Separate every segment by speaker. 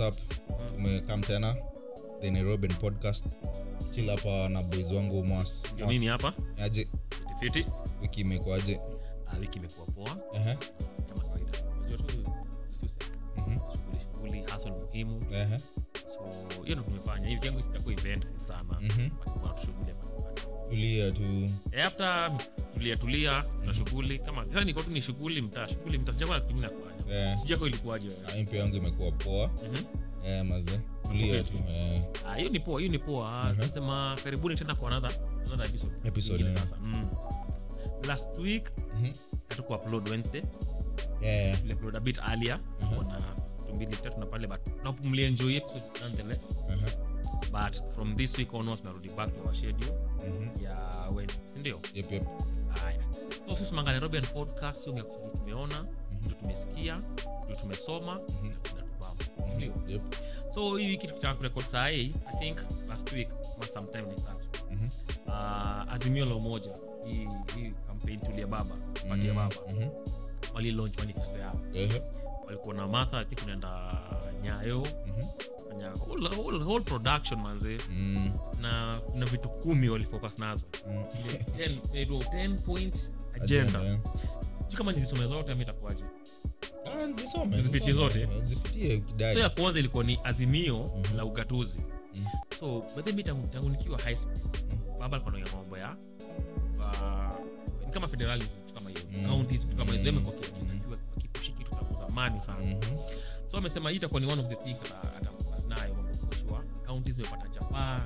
Speaker 1: what's up tumekam tena the nairobian podcast. Chil hapa na boys wangu mwas
Speaker 2: hapa?
Speaker 1: Aje?
Speaker 2: Fiti
Speaker 1: wiki imekuaje
Speaker 2: Ah, wiki imekuwa poa. Kama kawaida. Unajua tu
Speaker 1: mhm,
Speaker 2: shughuli shughuli muhimu. So hiyo ndo tumefanya. Hivi yangu itakuwa eventful sana.
Speaker 1: Mhm.
Speaker 2: Kuna
Speaker 1: tulia tu.
Speaker 2: Eh, after tulia tulia tuna shughuli kama yani kwa tu ni shughuli mtaa shughuli mtaa sijakuwa na kitu kingine kufanya
Speaker 1: Eh,
Speaker 2: sijui ilikuwaje wewe
Speaker 1: na mpi yangu imekuwa poa
Speaker 2: mm-hmm.
Speaker 1: Eh, maze tulia tu eh,
Speaker 2: Ah, hiyo ni poa hiyo ni poa
Speaker 1: uh-huh.
Speaker 2: tunasema karibuni tena kwa another another episode
Speaker 1: Episode, yeah.
Speaker 2: sasa mm. last week
Speaker 1: mm-hmm.
Speaker 2: hatuku upload wednesday yeah.
Speaker 1: Eh,
Speaker 2: tuliupload a bit earlier
Speaker 1: Mhm.
Speaker 2: kuna vitu mbili tatu na pale but na mlienjoy episode nonetheless
Speaker 1: uh-huh
Speaker 2: but from this week onwards narudi back to our schedule
Speaker 1: mm-hmm.
Speaker 2: ya yeah, when sindio
Speaker 1: Yep, yep.
Speaker 2: So sisi manga nairobian podcast sio mekusudu tumeona ndio tumesikia ndio tumesoma
Speaker 1: Mhm. Yep.
Speaker 2: so hii wiki tukitaka kurekod saa hii i think last week was sometime like that
Speaker 1: Mhm.
Speaker 2: uh, azimio la umoja hii hii campaign tulia baba patia baba
Speaker 1: Mhm.
Speaker 2: wali launch manifesto yao
Speaker 1: Ehe,
Speaker 2: walikuwa na martha i think unaenda nyayo
Speaker 1: mhm.
Speaker 2: fanya whole, whole, whole production manze
Speaker 1: Mm,
Speaker 2: na na vitu kumi walifocus nazo
Speaker 1: mm.
Speaker 2: Ile 10 10 point agenda kama nizisome zote ama itakuwaje
Speaker 1: Ah,
Speaker 2: Zipitie zote? so ya kwanza ilikuwa ni azimio
Speaker 1: Mhm.
Speaker 2: la ugatuzi so bedhe mi tangu, nikiwa high school baba alikuwa mambo ya uh, ni kama federalism kama hiyo counties vitu kama hizo. Yamekuwa ki-
Speaker 1: Mhm.
Speaker 2: wakipushi kitu sana
Speaker 1: Mhm.
Speaker 2: so amesema hii itakuwa ni one of the things that atafocus nayo mambo ya counties zimepata chapaa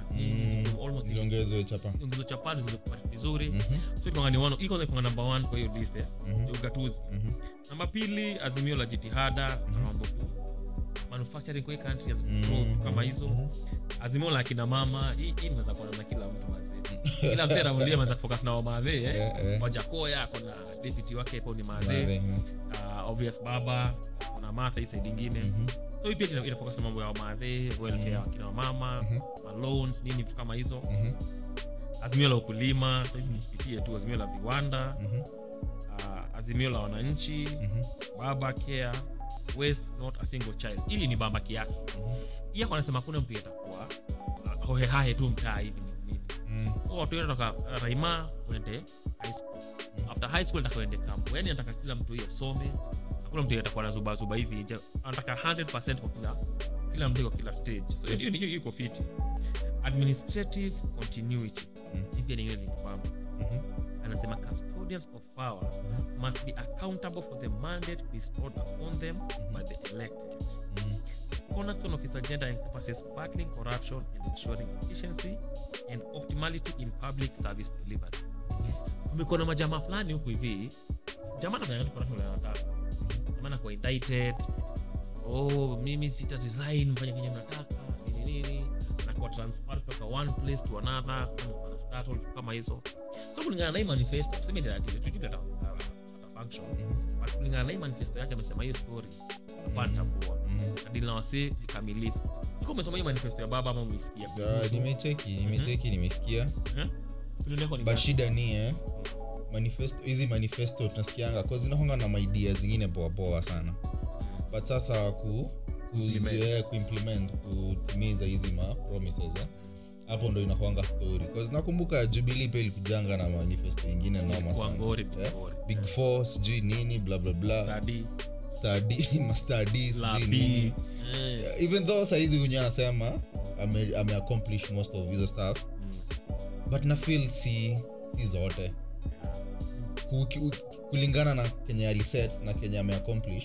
Speaker 2: ongezo chapaa zimepata vizuri.
Speaker 1: Mhm,
Speaker 2: so iko one kwa hiyo list eh,
Speaker 1: mhm,
Speaker 2: ugatuzi.
Speaker 1: Mhm.
Speaker 2: namba pili azimio la jitihada na mambo manufacturing kwa country has
Speaker 1: Mm,
Speaker 2: kama
Speaker 1: mhm,
Speaker 2: hizo.
Speaker 1: Mhm.
Speaker 2: azimio la kina mama hii hii inaweza kuwa na kila mtu mazee kila mzee anaulia anaweza focus na wamadhe eh.
Speaker 1: Yeah, eh.
Speaker 2: wajakoya ako na deputy wake hapo ni madhe
Speaker 1: mhm,
Speaker 2: uh, obvious baba kuna martha hii side
Speaker 1: mhm,
Speaker 2: hii pia ina ina focus na mambo ya wamadhe welfare ya kina mama
Speaker 1: mhm,
Speaker 2: loans nini vitu kama hizo.
Speaker 1: Mhm,
Speaker 2: azimio la ukulima sahizi nisipitie tu azimio la viwanda.
Speaker 1: Mhm,
Speaker 2: uh, azimio la wananchi.
Speaker 1: Mhm,
Speaker 2: baba care waste not a single child. Ili ni bamba kiasi.
Speaker 1: Mhm,
Speaker 2: iyako anasema hakuna mtu yatakuwa uh, hohehahe tu mtaa hivi so watu wengi raima uende high school. After high school nataka uende kampo yani nataka kila mtu hiyo some hakuna mtu atakuwa na zuba zuba hivi anataka 100% kwa kila kila kwa kila stage. So hiyo hiyo iko fiti. Administrative continuity.
Speaker 1: Mm.
Speaker 2: hii pia ni ile
Speaker 1: Mhm.
Speaker 2: anasema custodians of power must be accountable for the mandate bestowed upon them by the elected.
Speaker 1: Mhm.
Speaker 2: cornerstone of his agenda encompasses battling corruption and ensuring efficiency and optimality in public service delivery. Kumekuwa na majamaa fulani huku hivi. Jamaa nafanya corruption anataka jamaa kwa indicted oh mimi sita design mfanye kenye mnataka nini nini. Nakuwa transfer kutoka one place to another kama startle, kama hizo. So kulingana na hii manifesto tuseme tujue ata- ata- ata function. But kulingana na hii manifesto yake amesema hiyo story apata kuwa.
Speaker 1: Mhm.
Speaker 2: adili na wasi vikamilifu. Iko umesoma hiyo manifesto ya baba ama umeisikia
Speaker 1: Ah, nimecheki nimecheki nimesikia.
Speaker 2: Tuliendeko
Speaker 1: but shida ni eh, manifesto hizi manifesto tunasikianga cause zinakonga na maidia zingine boaboa sana. But sasa ku kuimplement kutimiza hizi mapromises eh. hapo ndo inakwanga story. Cause nakumbuka jubili pia ilikujanga na manifesto ingine nomabig
Speaker 2: Kwa
Speaker 1: Eh, four sijui nini blablabla mastadi sijui nini.
Speaker 2: Eh,
Speaker 1: even though sahizi unye anasema ame, ame accomplish most of hizo stuff
Speaker 2: mm.
Speaker 1: but na feel si si zote kulingana na kenye aliset na kenye ameaccomplish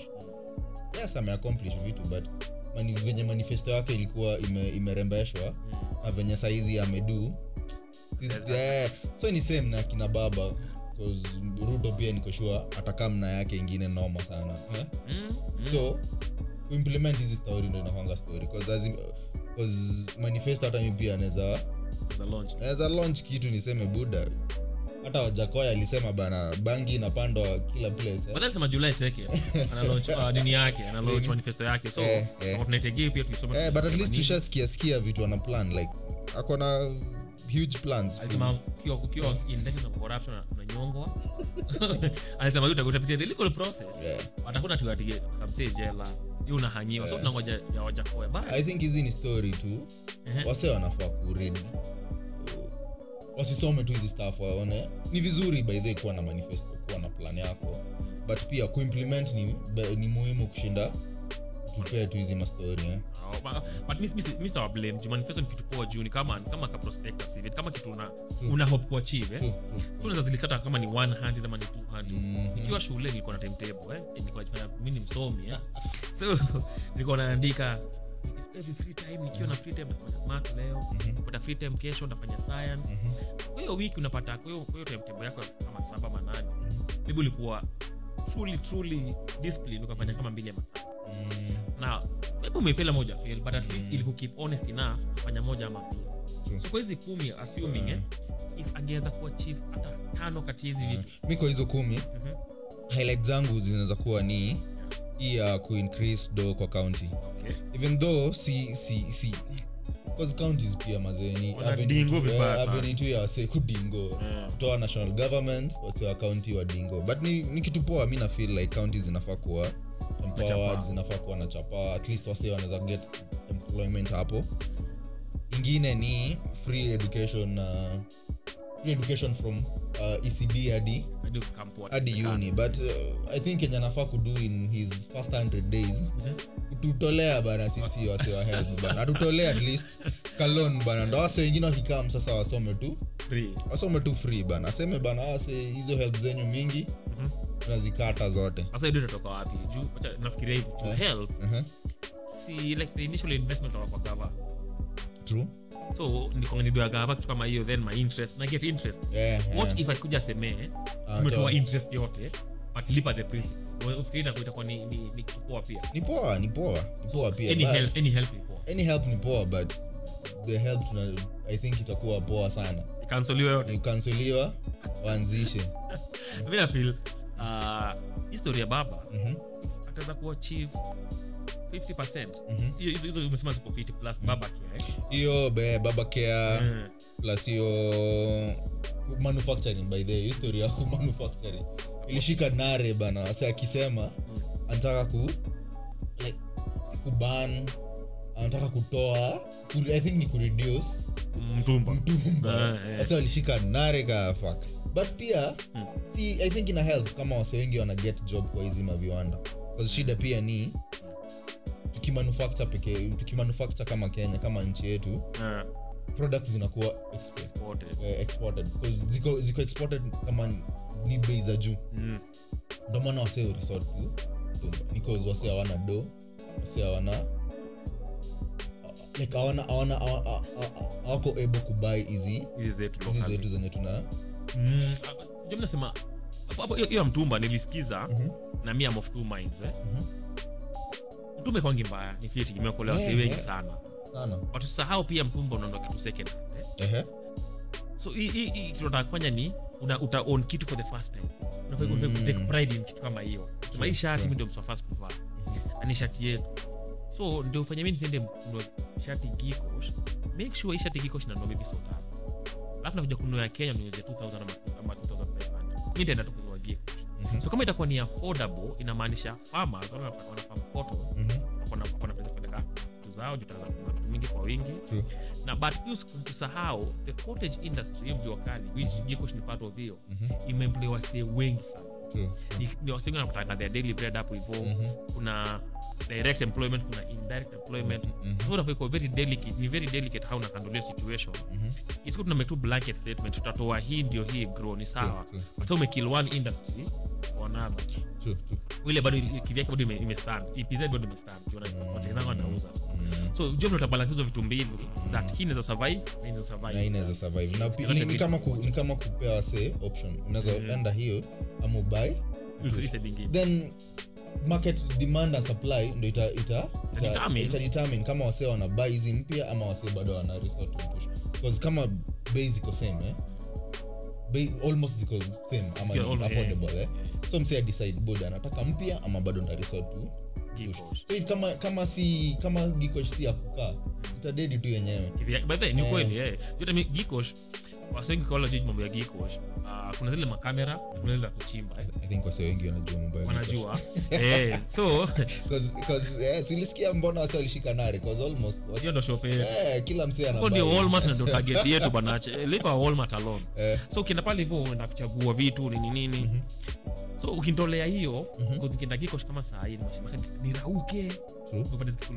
Speaker 1: yes ameaccomplish vitu but mani, venye manifesto yake ilikuwa ime, imerembeshwa
Speaker 2: Mm.
Speaker 1: na venye saizi amedu eh, so ni same na kina baba ruto pia nikoshua atakaa mna yake ingine noma sana eh?
Speaker 2: Mm, mm.
Speaker 1: so kuimplement hizi story ndo inakwanga story manifesto hata mi pia naweza
Speaker 2: launch
Speaker 1: kitu niseme buda hata wajakoya alisema bana bangi inapandwa kila place eh?
Speaker 2: Julai seke nini yake ana manifesto yake so
Speaker 1: Eh, eh.
Speaker 2: pia tuisome
Speaker 1: eh, but at least tushasikia sikia vitu ana plan like akona huge plans.
Speaker 2: Alisema ukiwa ukiwa indicted corruption unanyongwa alisema hiyo utapitia the legal process.
Speaker 1: Yeah.
Speaker 2: jela so
Speaker 1: Eh.
Speaker 2: tunangoja ya
Speaker 1: i think hizi ni story tu.
Speaker 2: Ehe,
Speaker 1: wase wanafaa kuread wasisome tu hizi staff waone. Ni vizuri by the kuwa na manifesto kuwa na plan yako. But pia kuimplement ni, ni muhimu kushinda tupee tu hizi mastori eh.
Speaker 2: Oh, but- but mi- mi- mi sitawa blame. Juu manifesto ni kitu poa juu ni kama kama ka prospectus hivi kama kitu una una hope kuachieve eh.
Speaker 1: True, true.
Speaker 2: so unaweza zilisata kama ni 100 ama ni 200
Speaker 1: Mhm.
Speaker 2: nikiwa shule nilikuwa na timetable eh. Nilikuwa najifanya mimi ni msomi eh. So nilikuwa naandika every free time nikiwa na free time nafanya math leo napata free time kesho nafanya science.
Speaker 1: Mhm.
Speaker 2: kwa hiyo wiki unapata kwa hiyo kwa hiyo timetable yako kama saba manane maybe ulikuwa truly truly discipline ukafanya kama mbili ama tatu.
Speaker 1: Mm,
Speaker 2: na maybe umefela moja fail but at least
Speaker 1: Mm.
Speaker 2: keep honest enough kufanya moja ama mbili. So kwa hizi kumi assuming eh if angeweza kuwa chief hata tano kati hizi vitu
Speaker 1: mi kwa hizo kumi
Speaker 2: Mhm.
Speaker 1: highlight zangu zinaweza kuwa ni hii ya kuincrease do kwa county
Speaker 2: okay.
Speaker 1: Even though si si si. Counties pia mazeni
Speaker 2: Wanadingo vibaya sana.
Speaker 1: avenitu ya wase kudingo
Speaker 2: Eh.
Speaker 1: kutoa national government wase wa county wa dingo. But ni, ni kitu poa mi na like counties zinafaa kuwa empowered zinafaa kuwa na chapa. At least wase wanaweza get employment hapo. Ingine ni free education free education from uh, ecd hadi
Speaker 2: hadi
Speaker 1: uni. But uh, i think kenya nafaa kudo in his first 100 days kututolea bana sisi wase wa help bana. Atutolea at least kalon bana. Ndo wase wengine wakikam sasa wasome tu.
Speaker 2: Free.
Speaker 1: Wasome tu free bana. Aseme bana wase hizo help zenyu mingi.
Speaker 2: Mhm.
Speaker 1: tunazikata zote.
Speaker 2: Sasa hiyo itatoka wapi? Juu nafikiria hivi. To
Speaker 1: Eh.
Speaker 2: help
Speaker 1: uh-huh.
Speaker 2: si like the initial investment of kwa gava.
Speaker 1: True.
Speaker 2: So nikonganidoa gava? Kitu kama hiyo then my interest. Na get interest.
Speaker 1: Yeah,
Speaker 2: what
Speaker 1: yeah.
Speaker 2: if akuja semee
Speaker 1: Ah,
Speaker 2: umetoa interest yote but the principal ufikiri itakuwa ni ni ni poa pia.
Speaker 1: Ni poa ni poa ni poa pia
Speaker 2: any
Speaker 1: but-
Speaker 2: help any help ni poa.
Speaker 1: any help ni poa but the help tuna, i think itakuwa poa sana.
Speaker 2: Ikansoliwa yote.
Speaker 1: Ni kansoliwa waanzishe
Speaker 2: mi nafil uh, historia baba
Speaker 1: Mhm,
Speaker 2: ataweza kuwa chief 50
Speaker 1: mhm.
Speaker 2: hiyo hizo hizo umesema ziko 50 plus baba kia eh?
Speaker 1: hiyo be baba care
Speaker 2: Mm.
Speaker 1: plus hiyo manufacturing by the history ya manufacturing ilishika nare bana wase akisema anataka ku like kuban anataka kutoa ku, i think ni kureduce
Speaker 2: mtumba.
Speaker 1: Mtumba.
Speaker 2: Eh, eh.
Speaker 1: wase walishika nare ka but pia
Speaker 2: hmm.
Speaker 1: si i think ina help kama wase wengi wana get job kwa hizi maviwanda. Shida pia ni tukimanufacture pekee tukimanufacture kama kenya kama nchi yetu
Speaker 2: Eh,
Speaker 1: products zinakuwa
Speaker 2: exported.
Speaker 1: eh, exported ziko, ziko exported kama ni bei za juu
Speaker 2: Mm.
Speaker 1: ndo maana wase resort because wase hawana do wase hawana like hawana hawana hawa- hawa- hawa- hawako able kubuy hizi
Speaker 2: zetu
Speaker 1: zenye tuna
Speaker 2: Mm, ndio mnasema hiyo ya mtumba nilisikiza
Speaker 1: Mhm,
Speaker 2: na mi am of two minds eh.
Speaker 1: mhm.
Speaker 2: mtumba kwangi mbaya ni fiti imeokolewa
Speaker 1: Yeah,
Speaker 2: yeah, wengi
Speaker 1: yeah.
Speaker 2: sana
Speaker 1: sana.
Speaker 2: But usisahau pia mtumba unaondoa kitu second eh?
Speaker 1: uh-huh.
Speaker 2: so hii- hii hii kufanya ni una, uta own kitu for the first time. Unafaa
Speaker 1: Mm.
Speaker 2: take pride in kitu kama hiyo. Sema hii shati mimi ndio mswa first kuvaa. Na ni shati yetu. So ndio fanya mimi nisiende kununua shati gikosh. Make sure hii shati gikosh nanua maybe so tatu alafu nakuja kununua ya kenya niuze 2000 ama- ama 2500 mimi nitaenda tu kununua gikosh.
Speaker 1: Mhm,
Speaker 2: so kama itakuwa ni affordable inamaanisha farmers wale wanafanya cotton mm-hmm. kupeleka vitu zao mingi kwa wingi.
Speaker 1: True.
Speaker 2: na but pia the cottage industry hiyo jua kali which gikosh ni part of hiyo
Speaker 1: Mhm,
Speaker 2: imeemploy wasee wengi sana.
Speaker 1: True.
Speaker 2: ni, ni wasee wengi wanapatanga their daily bread hapo hivyo kuna direct employment kuna indirect employment. So unafaa ikuwa very delicate ni very delicate how unahandle hiyo situation isiku tuna make tu blanket statement. Tutatoa hii ndio hii grow ni sawa.
Speaker 1: True, true,
Speaker 2: but so umekill one industry for another
Speaker 1: true, true.
Speaker 2: ile bado kivyake bado ime- imestand bado imestand
Speaker 1: Mm.
Speaker 2: wanauza
Speaker 1: Mm.
Speaker 2: So job utabalance hizo vitu mbili. That hii inaweza survive na inaweza
Speaker 1: na inaweza survive. Na pi- ni, ni kama ku, ni kama kupewa say option. Unaweza
Speaker 2: mm.
Speaker 1: enda hiyo ama
Speaker 2: ingine
Speaker 1: then market demand and supply ndo ita, ita, ita,
Speaker 2: determine.
Speaker 1: ita determine kama wase wana buy hizi mpya ama wase bado wana resort to push. Because kama bei ziko same eh? Bei almost ziko same ama ni
Speaker 2: almost,
Speaker 1: affordable eh? so msee decide boda anataka mpya ama bado nda resort to so it kama kama si kama gikosh si ya kukaa itadedi tu yenyewe
Speaker 2: Kivyake- by the way, ni
Speaker 1: Eh.
Speaker 2: ukweli eh. Yote mi- gikosh wasengi kwa wale mambo ya gikosh uh, kuna zile makamera kuna zile za kuchimba. Eh.
Speaker 1: wengi wanajua
Speaker 2: eh, so
Speaker 1: mbona wase walishika almost
Speaker 2: hiyo ndo
Speaker 1: eh,
Speaker 2: walmart ndio target yetu banache our walmart alone.
Speaker 1: Eh,
Speaker 2: so ukienda pale hivyo unaenda kuchagua vitu nini nini.
Speaker 1: Mhm,
Speaker 2: so ukintolea hiyo
Speaker 1: Mhm.
Speaker 2: gikosh kama saa hii nirauke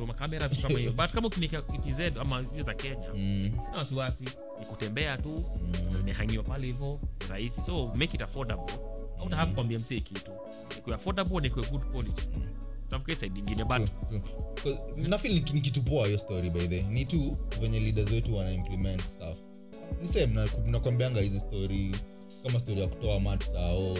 Speaker 2: makamera vitu kama hiyo. But kama ukinika tz ama za kenya
Speaker 1: Mm,
Speaker 2: sina wasiwasi ni kutembea tu
Speaker 1: mm,
Speaker 2: zimehangiwa pale hivyo rahisi. So make it affordable. Au
Speaker 1: Mm.
Speaker 2: kuambia msee kitu. Nikwe affordable nikwe good quality. Side but
Speaker 1: nafeel ni, ni kitu poa hiyo story by the ni tu venye leaders wetu wana implement stuff. Ni same nakwambianga hizi story kama story ya kutoa mat tao.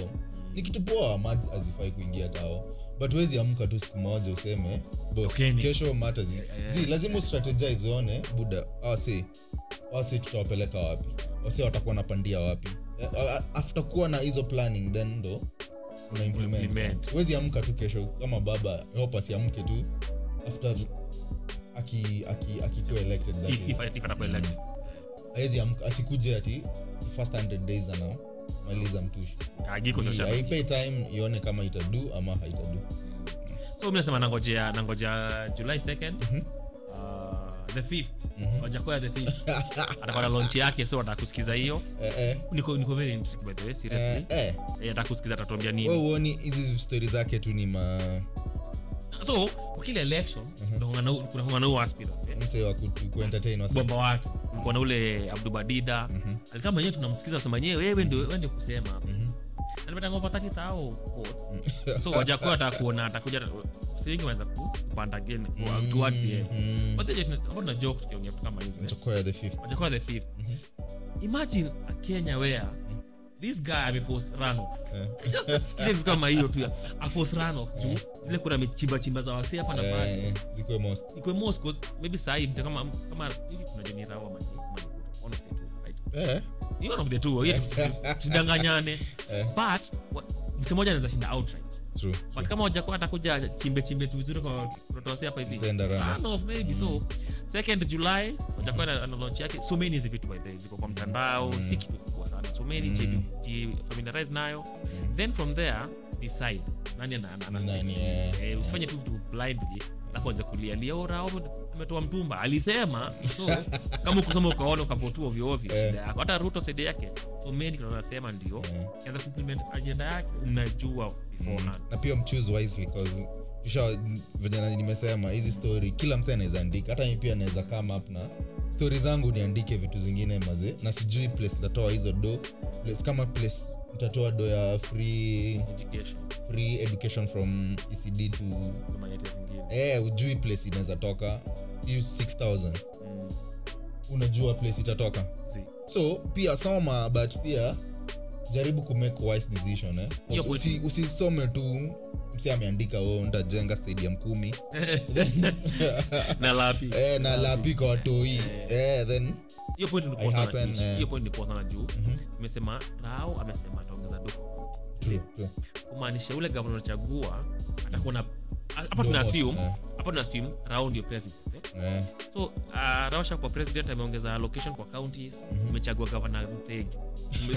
Speaker 1: Ni kitu poa mat azifai kuingia tao but wezi amka tu siku moja useme bos
Speaker 2: okay,
Speaker 1: kesho mat azi
Speaker 2: yeah.
Speaker 1: zi lazima ustrategize uone buda awasi awasi tutawapeleka wapi? Wasi watakuwa napandia wapi? Eh, after kuwa na hizo planning then ndo una implement.
Speaker 2: Implement.
Speaker 1: wezi amka tu kesho kama baba hope asiamke tu after aki aki akikuwa elected that
Speaker 2: if,
Speaker 1: is.
Speaker 2: if, if atakuwa elected.
Speaker 1: Haezi amka asikuje ati first 100 days ana maliza mtushi. Haipei time ione kama itadu ama haitadu.
Speaker 2: So mi nasema nangojea nangojea july 2nd
Speaker 1: Mhm.
Speaker 2: uh, the 5th
Speaker 1: Mhm.
Speaker 2: wajakoya the 5th atakuwa na launch yake so atakusikiza hiyo.
Speaker 1: Eh, eh,
Speaker 2: niko niko very intrigued by the way
Speaker 1: eh,
Speaker 2: seriously.
Speaker 1: Eh.
Speaker 2: eh, atakusikiza atatuambia
Speaker 1: hizi stori zake tu ni ma
Speaker 2: so kila election kuna na huo aspirant eh.
Speaker 1: mse wa kuentertain wase.
Speaker 2: bomba watu kulikuwa ule abdubadida
Speaker 1: Mhm,
Speaker 2: wenyewe tunamsikiza sema nyewe wewe ndio wewe kusema
Speaker 1: mhm.
Speaker 2: alipata ngoma 30000 votes so wajakuwa atakuona atakuja si wengi wanaweza kupanda again
Speaker 1: Mm,
Speaker 2: towards yeye
Speaker 1: mm.
Speaker 2: but then hapo tuna joke tukiongea kama hizo.
Speaker 1: The fifth.
Speaker 2: wajakuwa the fifth
Speaker 1: Mhm.
Speaker 2: imagine a Kenya where this guy ameforce run off.
Speaker 1: Eh.
Speaker 2: just vitu kama hiyo tu ya a force run off. Tu vile kuna amechimba chimba za wasee hapa na pale.
Speaker 1: Most.
Speaker 2: most cause maybe saa hii kama kama hivi kuna Jenny Rawa ama one the two right?
Speaker 1: Eh,
Speaker 2: ni one of the two hiyo tudanganyane
Speaker 1: eh,
Speaker 2: but mse anaweza shinda outright but kama wajakuwa atakuja chimbe chimbe tu vizuri kwa protose hapa hivi. Maybe so. Second july wajakuwa na na launch yake. So many hizi vitu by the way ziko kwa mtandao. Si kitu kubwa sana. So many
Speaker 1: Mm.
Speaker 2: ji familiarize nayo. Then from there decide. Nani ana- ana- ana
Speaker 1: Nani, eh,
Speaker 2: usifanye tu vitu blindly. Alafu anze kulia. Liora "Oh, ametoa mtumba? Alisema so kama ukusoma ukaona ukavotua ovyo ovyo
Speaker 1: Eh.
Speaker 2: shida yako. Hata ruto saidi yake so mengi anasema ndio.
Speaker 1: Yeah.
Speaker 2: anza kuimplement ajenda yake. Unajua beforehand
Speaker 1: na pia mchoose wisely kisha venye nimesema hizi story kila msee anaweza andika. Hata mi pia anaweza come up na stori zangu niandike vitu zingine maze na sijui place nitatoa hizo do place, kama place nitatoa do ya free
Speaker 2: education.
Speaker 1: free education from ecd to eh, ujui place inaweza toka. Hiyo 6000
Speaker 2: Mm,
Speaker 1: unajua place itatoka.
Speaker 2: Zee.
Speaker 1: so pia soma but pia jaribu kumake wise decision eh?
Speaker 2: Hiyo
Speaker 1: Usi- usisome tu msi ameandika o ntajenga stadium kumi.
Speaker 2: Na lapi.
Speaker 1: Eh, na lapi kwa watoi. Eh, then
Speaker 2: hiyo point ni poa sana
Speaker 1: happen,
Speaker 2: Tish.
Speaker 1: eh.
Speaker 2: hiyo point ni poa sana juu.
Speaker 1: Mhm.
Speaker 2: rao amesema ataongeza kumaanisha ule gavana unachagua atakuwa na hapa tuna assume rao president eh?
Speaker 1: eh,
Speaker 2: so uh, raosha kwa president ameongeza allocation kwa counties
Speaker 1: Mhm.
Speaker 2: umechagua gavana mtegi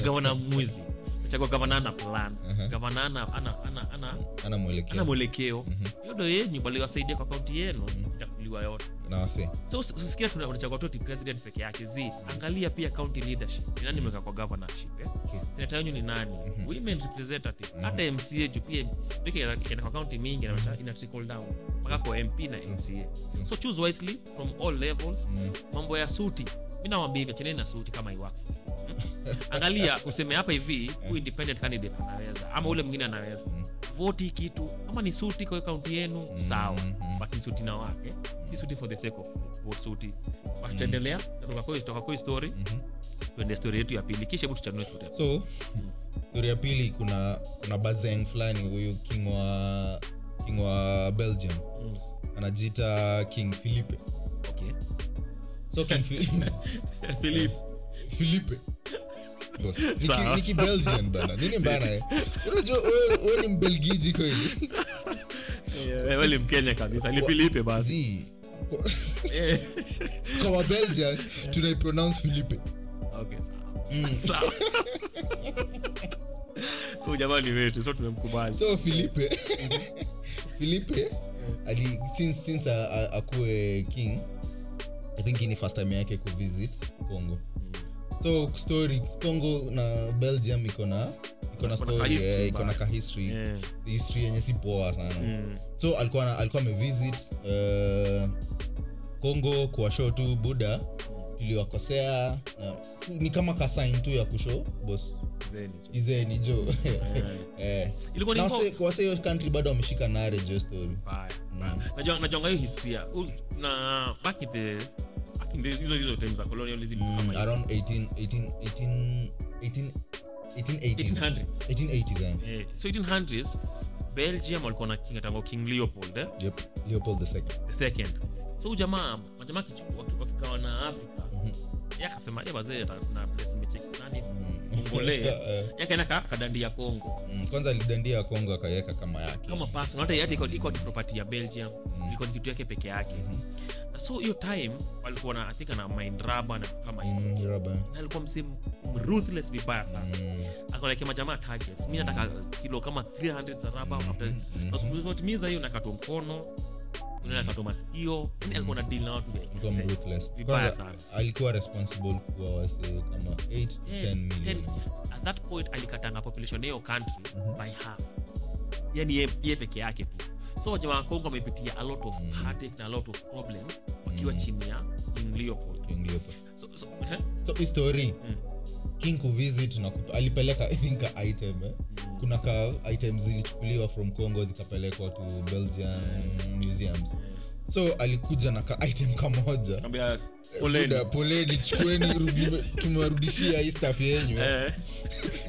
Speaker 2: gavana mwizi umechagua gavana ana plan.
Speaker 1: Aha.
Speaker 2: gavana ana ana ana ana
Speaker 1: ana mwelekeo.
Speaker 2: ana mwelekeo.
Speaker 1: Mhm.
Speaker 2: hiyo ndo yenyu waliwasaidia kwa kaunti yenu itakuliwa yote.
Speaker 1: Na wase.
Speaker 2: So usikia tuna- unachagua tu president peke yake. Zi angalia pia county leadership. Ni nani meweka kwa governorship eh?
Speaker 1: True.
Speaker 2: senata yenyu ni nani?
Speaker 1: Mhm.
Speaker 2: women representative.
Speaker 1: Mhm.
Speaker 2: hata mca juu pia ikienda kwa county mingi inaonyesha ina trickle down. Mpaka kwa mp na mca so choose wisely from all levels.
Speaker 1: Mm.
Speaker 2: mambo ya suti. Mi nawambia hivi acheneni na suti kama iwako angalia useme hapa hivi huyu independent candidate anaweza ama ule mwingine anaweza.
Speaker 1: Mm.
Speaker 2: voti kitu ama ni suti kwa kaunti yenu?
Speaker 1: Mm,
Speaker 2: sawa.
Speaker 1: Mm.
Speaker 2: but ni suti na wake si suti for the sake of vote suti. Tutaendelea toka kwa story.
Speaker 1: Mhm.
Speaker 2: tuende story yetu ya pili kisha hebu tuchanue story
Speaker 1: so story ya pili kuna kuna bazeng fulani huyu king wa king wa belgium.
Speaker 2: Mm,
Speaker 1: anajiita king philipe
Speaker 2: okay.
Speaker 1: So king Philippe. Philipe Boss, niki- belgian bana. Nini bana eh? unajua ni mbelgiji kweli.
Speaker 2: Wewe ni mkenya kabisa. Ni philipe basi.
Speaker 1: Kwa-
Speaker 2: Eh,
Speaker 1: kwa wa belgian tunaipronounce filipe?
Speaker 2: Okay
Speaker 1: Mm.
Speaker 2: Sawa. Huyu jamaa ni wetu so tumemkubali.
Speaker 1: So filipe. Filipe ali since, since akuwe king i think hii ni first time yake kuvisit congo so story congo na belgium iko na iko na story eh, iko na
Speaker 2: mbaya.
Speaker 1: kahistory
Speaker 2: Yeah.
Speaker 1: history yenye si poa sana
Speaker 2: Mm.
Speaker 1: so alikuwa alikuwa amevisit uh, congo kuwa show tu buda tuliwakosea ni kama kasain tu ya kusho bos
Speaker 2: Zeni.
Speaker 1: ni jo eh. Wase- hiyo country bado wameshika nare jo story.
Speaker 2: Najua- najuanga hiyo historia na back in the- hizo hizo time za colonialism
Speaker 1: mm, around 18, 18, 18, 18, 1880s 1880s eh.
Speaker 2: Eh, so 1800s belgium walikuwa na king atango king leopold eh?
Speaker 1: yep leopold the second.
Speaker 2: The second. So huyu jamaa majamaa wakikawa na afrika.
Speaker 1: Mhm.
Speaker 2: ye akasema ye wazee na place imecheki nani
Speaker 1: Mm.
Speaker 2: Kongole.
Speaker 1: Eh,
Speaker 2: yakaenda ka kadandia congo
Speaker 1: mm, kwanza alidandia kongo akaiweka kama yake.
Speaker 2: Kama person hata hata iko iko ni property ya belgium. Ilikuwa ni kitu yake peke yake. Na so hiyo time walikuwa na I na ana mind rubber na kama hizo
Speaker 1: Mm,
Speaker 2: na alikuwa msim ruthless vibaya sana
Speaker 1: Mm.
Speaker 2: akalekea majamaa targets mi nataka kilo kama 300 za raba after
Speaker 1: mm.
Speaker 2: na siku zote miza hiyo nakatwa mkono nakatwa masikio yani alikuwa na deal na watu
Speaker 1: ruthless.
Speaker 2: Vibaya sana.
Speaker 1: alikuwa responsible kuwa wase kama 8
Speaker 2: Yeah,
Speaker 1: 10 million
Speaker 2: 10 at that point alikatanga population hiyo country
Speaker 1: Mhm.
Speaker 2: by half yani ye, ye peke yake tu so wajamaa wa kongo wamepitia a lot of
Speaker 1: Mhm.
Speaker 2: heartache na a lot of problem wakiwa
Speaker 1: Mhm.
Speaker 2: chini ya king leopold
Speaker 1: King Leopold.
Speaker 2: so, so, eh?
Speaker 1: so history
Speaker 2: Mm.
Speaker 1: king kuvisit na alipeleka i think a item eh?
Speaker 2: Mm.
Speaker 1: kuna ka items zilichukuliwa from congo zikapelekwa to belgian museums so alikuja na ka item kamoja.
Speaker 2: Poleni.
Speaker 1: Poleni chukueni tumewarudishia hii staff yenyu.
Speaker 2: Eh,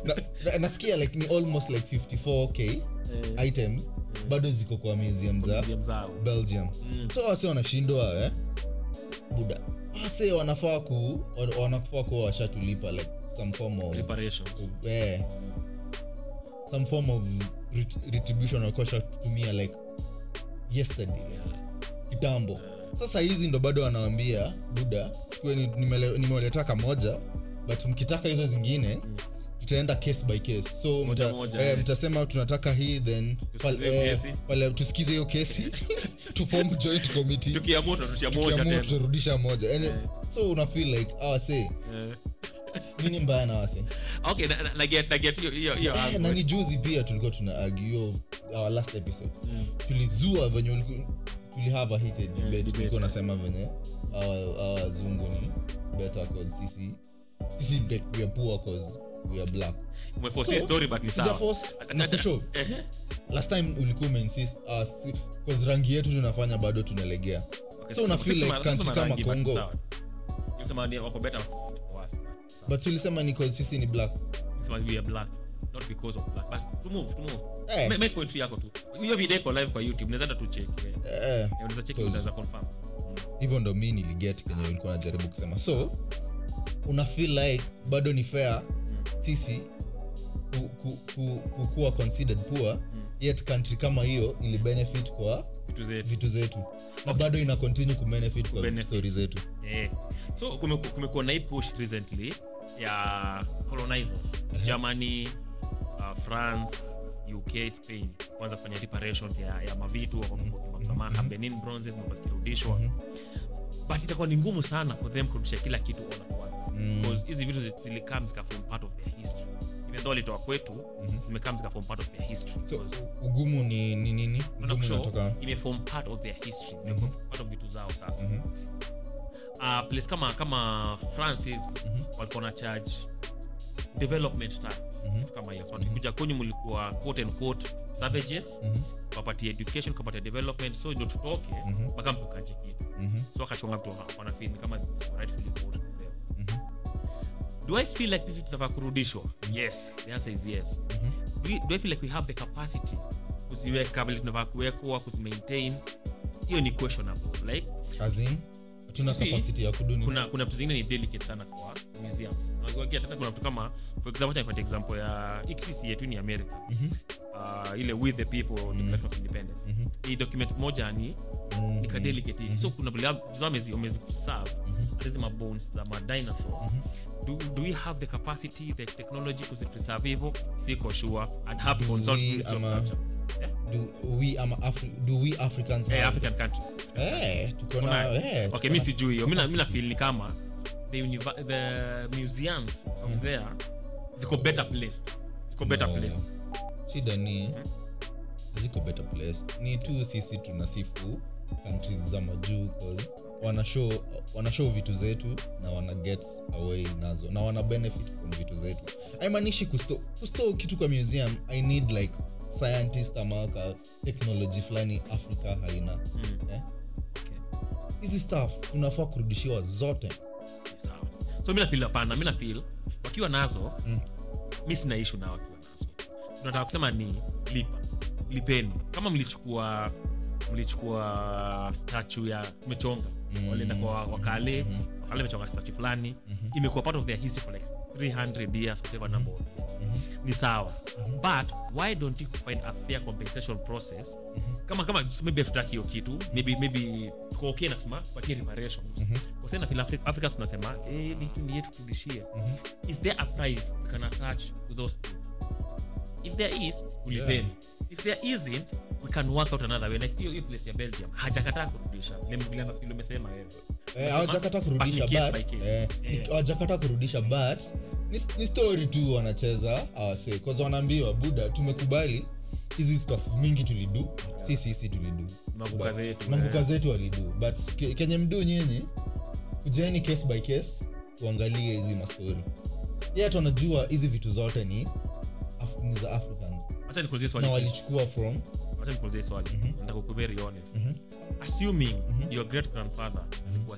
Speaker 1: na, na, nasikia like ni almost like 54k
Speaker 2: eh,
Speaker 1: items. Bado ziko kwa museum za belgium.
Speaker 2: Mm.
Speaker 1: so wase wanashindwa eh? buda wase wanafaa ku wanafaa kuwa washatulipa like some form of eh, some form of ret- retribution walikuwa shatutumia like yesterday. Like, kitambo. Sasa hizi ndo bado wanawambia buda nimewaletea kamoja but mkitaka hizo zingine tutaenda case by case. So
Speaker 2: Moja
Speaker 1: mta,
Speaker 2: moja,
Speaker 1: eh,
Speaker 2: eh.
Speaker 1: mtasema tunataka hii then pale, eh, pale tusikize hiyo kesi joint committee.
Speaker 2: Tukiamua tena.
Speaker 1: tutarudisha moja. And,
Speaker 2: yeah.
Speaker 1: so una feel like awase
Speaker 2: Eh.
Speaker 1: nini mbaya na wase.
Speaker 2: Okay na- na- na get- na get hiyo- hiyo- hiyo
Speaker 1: Eh, na ni juzi pia tulikuwa tuna agio our last episode.
Speaker 2: Mm.
Speaker 1: tulizua venye a heated debate, tulikuwa nasema venye hawa hawa wazungu ni better cause sisi sisi like, we are poor cause we are black.
Speaker 2: Umeforce
Speaker 1: So,
Speaker 2: story but ni sawa.
Speaker 1: force
Speaker 2: Acha-
Speaker 1: na
Speaker 2: acha-
Speaker 1: kushow
Speaker 2: Ehe.
Speaker 1: last time ulikuwa umeinsist uh, cause rangi yetu tunafanya bado tunalegea.
Speaker 2: Okay,
Speaker 1: so una feel like country kama congo. but tulisema ni cause sisi ni black,
Speaker 2: not because of black. But to move, to move.
Speaker 1: Eh.
Speaker 2: Ma- make point yako tu hiyo video iko live kwa youtube unaweza tu check eh.
Speaker 1: eh,
Speaker 2: Eh, unaweza check unaweza confirm
Speaker 1: hivyo ndo mi niliget kenye ulikuwa najaribu kusema so una feel like bado ni fair sisi ku, ku, ku, kukuwa considered poor yet country kama hiyo ili benefit kwa
Speaker 2: vitu zetu
Speaker 1: na bado ina continue kubenefit kwa
Speaker 2: Kubenefit.
Speaker 1: stori zetu
Speaker 2: yeah. so kumeku- kumekuwa na hii push recently ya colonizers germany uh, france uk spain. Kwanza kufanya reparation ya, ya mavitu wakiomba msamaha benin bronze mambo but itakuwa ni ngumu sana for them kurudisha kila kitu ona
Speaker 1: Mm.
Speaker 2: because hizi vitu zi- zilikam zikafom part of their history. Even though walitoa kwetu zimekam zikafom part of their history.
Speaker 1: So ugumu ni ni nini?
Speaker 2: Unaona
Speaker 1: ugumu
Speaker 2: kushow,
Speaker 1: unatoka
Speaker 2: imefom part of their history. Imefom part of vitu zao sasa.
Speaker 1: Mhm.
Speaker 2: uh, place kama kama france
Speaker 1: Mhm.
Speaker 2: walikuwa na charge development
Speaker 1: Mhm.
Speaker 2: kitu kama hiyo so tukikuja kwenyu mlikuwa quote and quote savages
Speaker 1: Mhm.
Speaker 2: kapatia education kapatia development so ndio tutoke
Speaker 1: Mhm.
Speaker 2: mpaka mtukaje kitu
Speaker 1: Mhm.
Speaker 2: so akachonga vitu wanafeel kama rightfully them
Speaker 1: Mhm.
Speaker 2: do i feel like this itafaa kurudishwa yes the answer is yes
Speaker 1: Mhm.
Speaker 2: do, do i feel like we have the capacity kuziweka vile tunavaa kuwekwa kuzimaintain hiyo ni questionable like
Speaker 1: As in, hatuna capacity ya kuduni
Speaker 2: kuna kuna vitu zingine ni delicate sana kwa museum Unajua, tena kuna vitu kama for example example ya ikisi yetu ni america.
Speaker 1: Mhm.
Speaker 2: uh, ile with the people declaration of independence.
Speaker 1: Mhm.
Speaker 2: hii document moja ni
Speaker 1: Mm,
Speaker 2: ni kadelicate hivi so kuna vile wamezi hizi mabones za madinosaur
Speaker 1: mhm.
Speaker 2: do, do we have the capacity the technology kuzipreserve hivyo siko sure. And have
Speaker 1: Do
Speaker 2: consult
Speaker 1: we
Speaker 2: ministry of culture.
Speaker 1: Do we ama Afri- do we africans
Speaker 2: hey,
Speaker 1: have-
Speaker 2: african country.
Speaker 1: Eh, tuko na eh,
Speaker 2: okay
Speaker 1: mimi
Speaker 2: sijui. Hiyo mimi mimi na feel ni kama the, the museums of
Speaker 1: Mm.
Speaker 2: there ziko better placed. Ziko better
Speaker 1: No.
Speaker 2: placed.
Speaker 1: Shida ni
Speaker 2: Mhm.
Speaker 1: ziko better placed. Ni tu sisi tunasifu countries za majuu wanashow wana show wana show vitu zetu na wana get away nazo na wana benefit from vitu zetu haimaanishi kusto, kusto kitu kwa museum i need like scientist ama ka technology fulani africa haina
Speaker 2: mm.
Speaker 1: eh?
Speaker 2: okay.
Speaker 1: hizi staff unafaa kurudishiwa zote
Speaker 2: so mi nafil hapana mi nafil wakiwa nazo
Speaker 1: Mm.
Speaker 2: mi sina ishu na wakiwa nazo tunataka kusema ni lipa lipeni kama mlichukua mlichukua statue ya mechonga
Speaker 1: Mm.
Speaker 2: walienda kwa wakale
Speaker 1: Mhm.
Speaker 2: wakale mechonga statue fulani
Speaker 1: Mhm.
Speaker 2: imekuwa part of their history for like 300 years whatever number of years
Speaker 1: Mhm.
Speaker 2: ni sawa
Speaker 1: Mhm.
Speaker 2: but why don't you find a fair compensation process
Speaker 1: Mhm.
Speaker 2: kama kama maybe hatutaki hiyo kitu maybe maybe tuko okay na kusema patie reparations
Speaker 1: Mhm.
Speaker 2: kwa sababu na Afri- Africa tunasema eh ni kitu yetu turudishie
Speaker 1: Mhm.
Speaker 2: is there a price you can attach to those things if there is ulipeni if there isn't we can work out another way. Like hiyo hiyo place ya Belgium hajakataa kurudisha. Vile vile nafikiri umesema wewe.
Speaker 1: Eh, kurudisha
Speaker 2: But case.
Speaker 1: eh,
Speaker 2: Yeah.
Speaker 1: kurudisha but ni, story tu wanacheza awase kwanza wanaambiwa buda tumekubali hizi stuff mingi tulidu. Si sisi tulidu. Mambuka
Speaker 2: zetu, eh.
Speaker 1: zetu walidu. But ke, kenye mdu nyinyi ujeni case by case uangalie hizi mastori yet wanajua hizi vitu zote ni, Af, ni za africans. Na walichukua from
Speaker 2: nikuulize swali.
Speaker 1: Mhm.
Speaker 2: nataka ku very honest.
Speaker 1: Mhm,
Speaker 2: assuming
Speaker 1: Mhm.
Speaker 2: your great grandfather alikuwa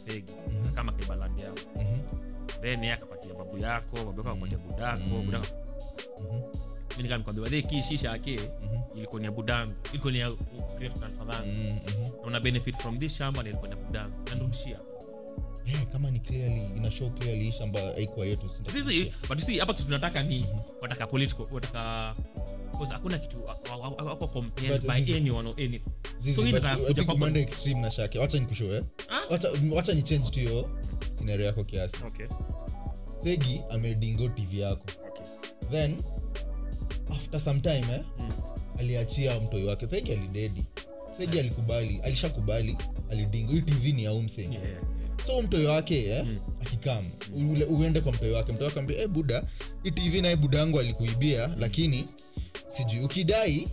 Speaker 1: Mhm.
Speaker 2: kama kaibalandi yako.
Speaker 1: Mhm,
Speaker 2: then yeye akapatia babu yako babu yako akapatia budako budako.
Speaker 1: Mhm,
Speaker 2: yake
Speaker 1: mhm,
Speaker 2: ilikuwa ni ya budangu ilikuwa ni ya great grandfather una benefit from this shamba na ilikuwa ni ya budangu. Nanirudishia
Speaker 1: Yeah, kama ni clearly ina show clearly hii shamba haikuwa yetu
Speaker 2: sisi but see hapa tunataka ni wataka political wataka because hakuna kitu wako compared by anyone or anything.
Speaker 1: Zizi,
Speaker 2: So hii
Speaker 1: but
Speaker 2: nataka
Speaker 1: I
Speaker 2: kuja
Speaker 1: think
Speaker 2: kwako-
Speaker 1: umeenda extreme na shake wacha nikushoe wacha wacha ni change tu hiyo scenario yako kiasi.
Speaker 2: Okay.
Speaker 1: Amedingo tv yako.
Speaker 2: Okay.
Speaker 1: Then after some time eh,
Speaker 2: mm.
Speaker 1: aliachia mtoi wake. Thegi alidedi. Thegi alikubali alishakubali alidingo. Hii tv ni ya umse
Speaker 2: yeah, yeah.
Speaker 1: so mtoi wake eh,
Speaker 2: Mm.
Speaker 1: akikam. Ule uende kwa mtoi wake. Mtoi wake ambia eh, buda hii tv naye buda yangu alikuibia lakini sijui ukidai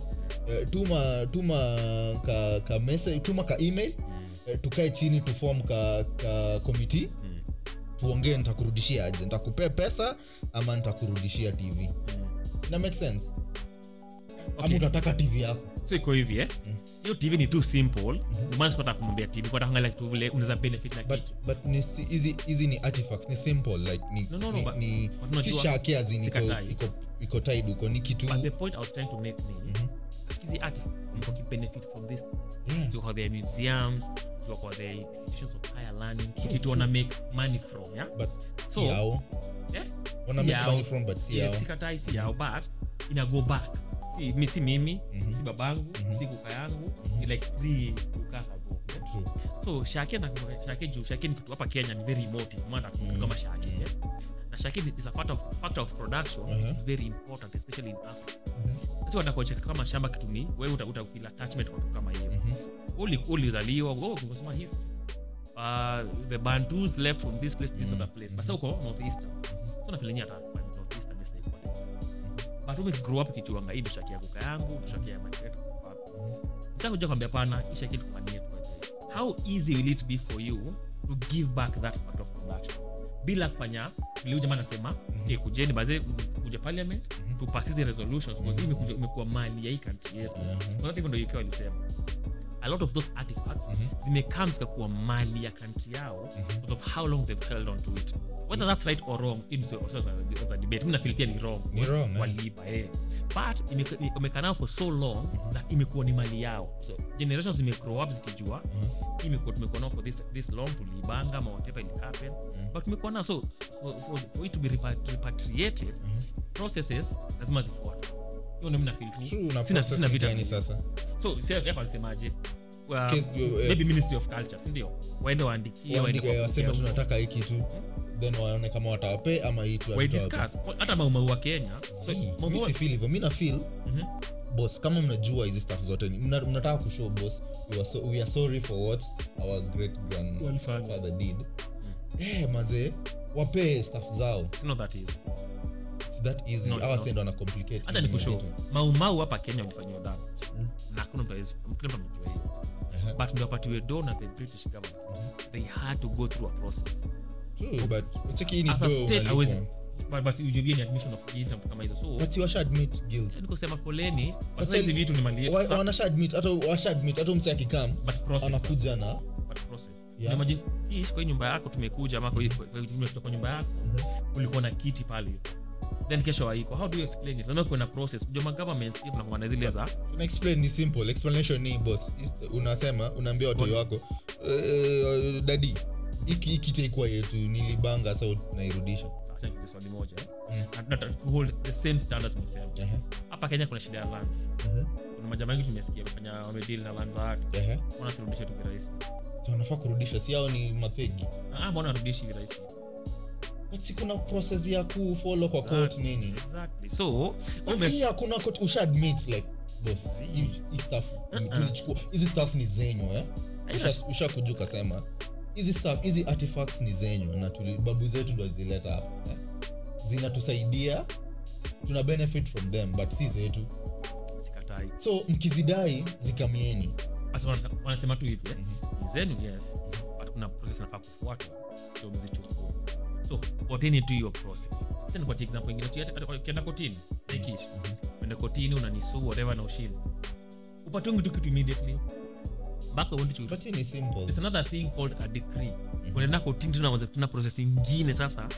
Speaker 1: eh, tuma tuma ka, ka message, tuma ka email
Speaker 2: Mm.
Speaker 1: eh, tukae chini tufom ka, ka komiti
Speaker 2: Mm.
Speaker 1: tuongee nitakurudishia aje? Nitakupea pesa ama nitakurudishia tv
Speaker 2: na
Speaker 1: ina make sense. Ama
Speaker 2: Okay.
Speaker 1: utataka tv yako.
Speaker 2: So iko hivi eh?
Speaker 1: Mm.
Speaker 2: hiyo tv ni too simple. Sikutaka kumwambia tv kwa kuangalia tu vile unaweza benefit na
Speaker 1: but
Speaker 2: kitu.
Speaker 1: but hizi ni artifacts. Ni simple like ni,
Speaker 2: No, no, no,
Speaker 1: ni, ni si shake in iko tied uko ni kitu
Speaker 2: but the point i was trying to make ni hizi artifacts mko benefit from this
Speaker 1: Yeah.
Speaker 2: to their museums to for their institutions of higher learning
Speaker 1: True,
Speaker 2: kitu wana make money from yeah
Speaker 1: but
Speaker 2: So,
Speaker 1: yao
Speaker 2: yeah
Speaker 1: wana make
Speaker 2: yao.
Speaker 1: money from but yao
Speaker 2: yes, sikatai si yao but ina go back si, mi, si mimi
Speaker 1: Mhm.
Speaker 2: si babangu
Speaker 1: Mhm.
Speaker 2: si kuka yangu ni like three kukas ago yeah?
Speaker 1: True.
Speaker 2: so shake na shake juu shake ni kitu hapa kenya ni very emotive maana
Speaker 1: Mm.
Speaker 2: kama shake yeah? Na is a factor of, factor of production
Speaker 1: Uh-huh.
Speaker 2: is very important especially in africa.
Speaker 1: Mhm.
Speaker 2: sisi wanakocheka kama shamba kitu ni wewe uta, uta feel attachment kwa kitu kama hiyo.
Speaker 1: Mhm.
Speaker 2: uli ulizaliwa his uh, the bantus left from this place to this
Speaker 1: Mm.
Speaker 2: other place. Basa uko northeastern so na hata northeastern is like but we grow up kichuanga hii ndo ya kuka yangu ndo ya my great grandfather nataka kuja kwambia pana hii shaki tukufanyie tu how easy will it be for you to give back that part of production bila kufanya vile jamaa anasema eh, kujeni baze kuja parliament
Speaker 1: Mhm.
Speaker 2: tupasize resolutions because hii imekuja- imekuwa mali ya hii country yetu
Speaker 1: mm
Speaker 2: -hmm. hivyo ndo ikiwa alisema a lot of those artifacts
Speaker 1: Mhm.
Speaker 2: zimekam zikakuwa mali ya country yao because of how long they've held on to it whether that's right or wrong it is also a, a debate. Mimi nafeel pia ni wrong.
Speaker 1: Ni wrong, eh.
Speaker 2: eh. but imeka- imekaa nao for so long that imekuwa ni mali yao. So generations zimegrow up zikijua. Hii imekuwa tumekuwa nao for this, this long tuliibanga ama whatever it happen
Speaker 1: Mhm.
Speaker 2: but tumekuwa nao so for, for, for it to be repatriated
Speaker 1: mm-hmm.
Speaker 2: processes lazima zifuate. Hiyo ndio mimi nafeel tu. Sina sina vita
Speaker 1: sasa?
Speaker 2: So sasa alisemaje? Wa-
Speaker 1: Case eh,
Speaker 2: maybe ministry of culture si ndio? Waende waandikie
Speaker 1: waseme tunataka hiki tu. Kitu then waone kama watawape ama
Speaker 2: hata maumau wa kenya. So,
Speaker 1: mi nafil bos
Speaker 2: Mhm.
Speaker 1: kama mnajua hizi staff zote ni- mna- mnataka kushow bos we are, so, we are sorry for what our great grandfather did. Eh mazee wapee staff zao.
Speaker 2: It's not that easy. Hata maumau hapa kenya walifanyiwa damage
Speaker 1: Mm.
Speaker 2: na hakuna mtu amejua hiyo. But ndio wapatiwe do na the british government. They had to go through a process
Speaker 1: But ni
Speaker 2: hizo so.
Speaker 1: But
Speaker 2: poleni hizi vitu ni
Speaker 1: hata hata mse akikam anakuja na Yeah.
Speaker 2: kwa nyumba yako tumekuja ama kwa nyumba yako ulikuwa na kiti pale. Then kesho haiko. How do you explain it? Lazima kuwe na process. Kujua magovernments pia tunakuwa na zile za
Speaker 1: Tuna explain ni simple? Explanation ni boss. Unasema unaambia watoi wako uh, dadi hiki hiki yetu nilibanga sa nairudisha.
Speaker 2: Swali moja?
Speaker 1: Mm.
Speaker 2: Hapa Kenya kuna shida ya lands kuna majamaa wengi tumesikia wamefanya wamedili na land za watu turudishe tu virahisi
Speaker 1: wanafaa kurudisha si ao ni mafegi?
Speaker 2: Ah mbona warudishi virahisi
Speaker 1: si kuna process ya kufolo kwa court
Speaker 2: Exactly,
Speaker 1: nini?
Speaker 2: exactly. So
Speaker 1: But
Speaker 2: ume-
Speaker 1: court usha admit like boss hii hii stuff
Speaker 2: Uh-uh.
Speaker 1: tulichukua hizi stuff ni zenyu eh? Usha- usha hizi stuff hizi artifacts ni zenyu na tuli, babu zetu ndo zileta hapa. Eh? zinatusaidia tuna benefit from them but si zetu.
Speaker 2: Sikatai.
Speaker 1: So mkizidai zikamieni.
Speaker 2: Wanasema tu hivi eh? ni zenu yes. But kuna process nafaa kufuatwa so mzichukue. So fuateni tu hiyo process. Tena nikupatie example ingine ukienda kotini nekish uende kotini unanisuu whatever na ushindi. Upatungi tu kitu immediately mpaka uende chu-
Speaker 1: but hii ni simple.
Speaker 2: It's another thing called a decree. Unaenda kotini tuna tuna process nyingine sasa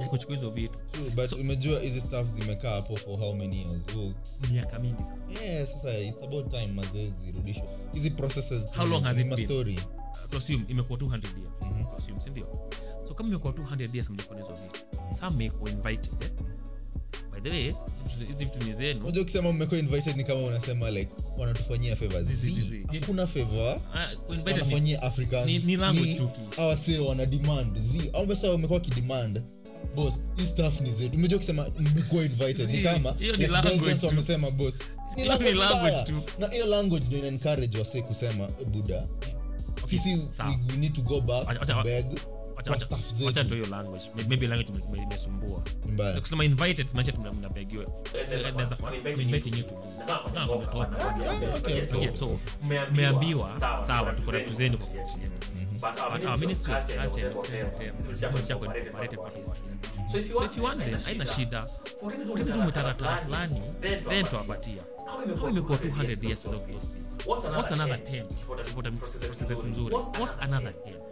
Speaker 2: ya kuchukua hizo vitu.
Speaker 1: True, but umejua hizi stuff zimekaa hapo for how many years? Oh,
Speaker 2: miaka mingi sasa.
Speaker 1: Yeah, sasa it's about time mazoezi zirudishwe. Hizi processes
Speaker 2: How long has it been?
Speaker 1: story
Speaker 2: Uh, to assume imekuwa 200 years.
Speaker 1: Mhm.
Speaker 2: to assume si ndio? So kama imekuwa 200 years mlikuwa hizo vitu some mmekuwa invited eh? By the way hizi vitu- ni zenu.
Speaker 1: Unajua ukisema mmekuwa invited ni kama unasema like wanatufanyia
Speaker 2: favors.
Speaker 1: Hakuna favor.
Speaker 2: Ah,
Speaker 1: wanafanyia africans.
Speaker 2: ni- ni language tu. ki.
Speaker 1: awase wana demand. Zi au pesa wamekuwa kidemand boss hii stuff ni zetu. Umejua kusema mmekuwa invited ni kama
Speaker 2: hiyo ni language
Speaker 1: wamesema boss. Ni language
Speaker 2: language tu.
Speaker 1: na hiyo language ndio ina encourage wase kusema "Eh, buda
Speaker 2: Okay,
Speaker 1: sisi we, we need to go back
Speaker 2: acha,
Speaker 1: to beg
Speaker 2: Wacha- hiyo language. Maybe language imesumbua. Kusema invited so mmeambiwa sawa. Tuko na vitu zenu kwa koti. But our ministry of culture and FM zimesha kuincorporate part of it. So if you want them, haina shida. mtaratara fulani then tuwapatia kama imekuwa 200 years without those things what's another 10 Tukifuata processes mzuri what's another 10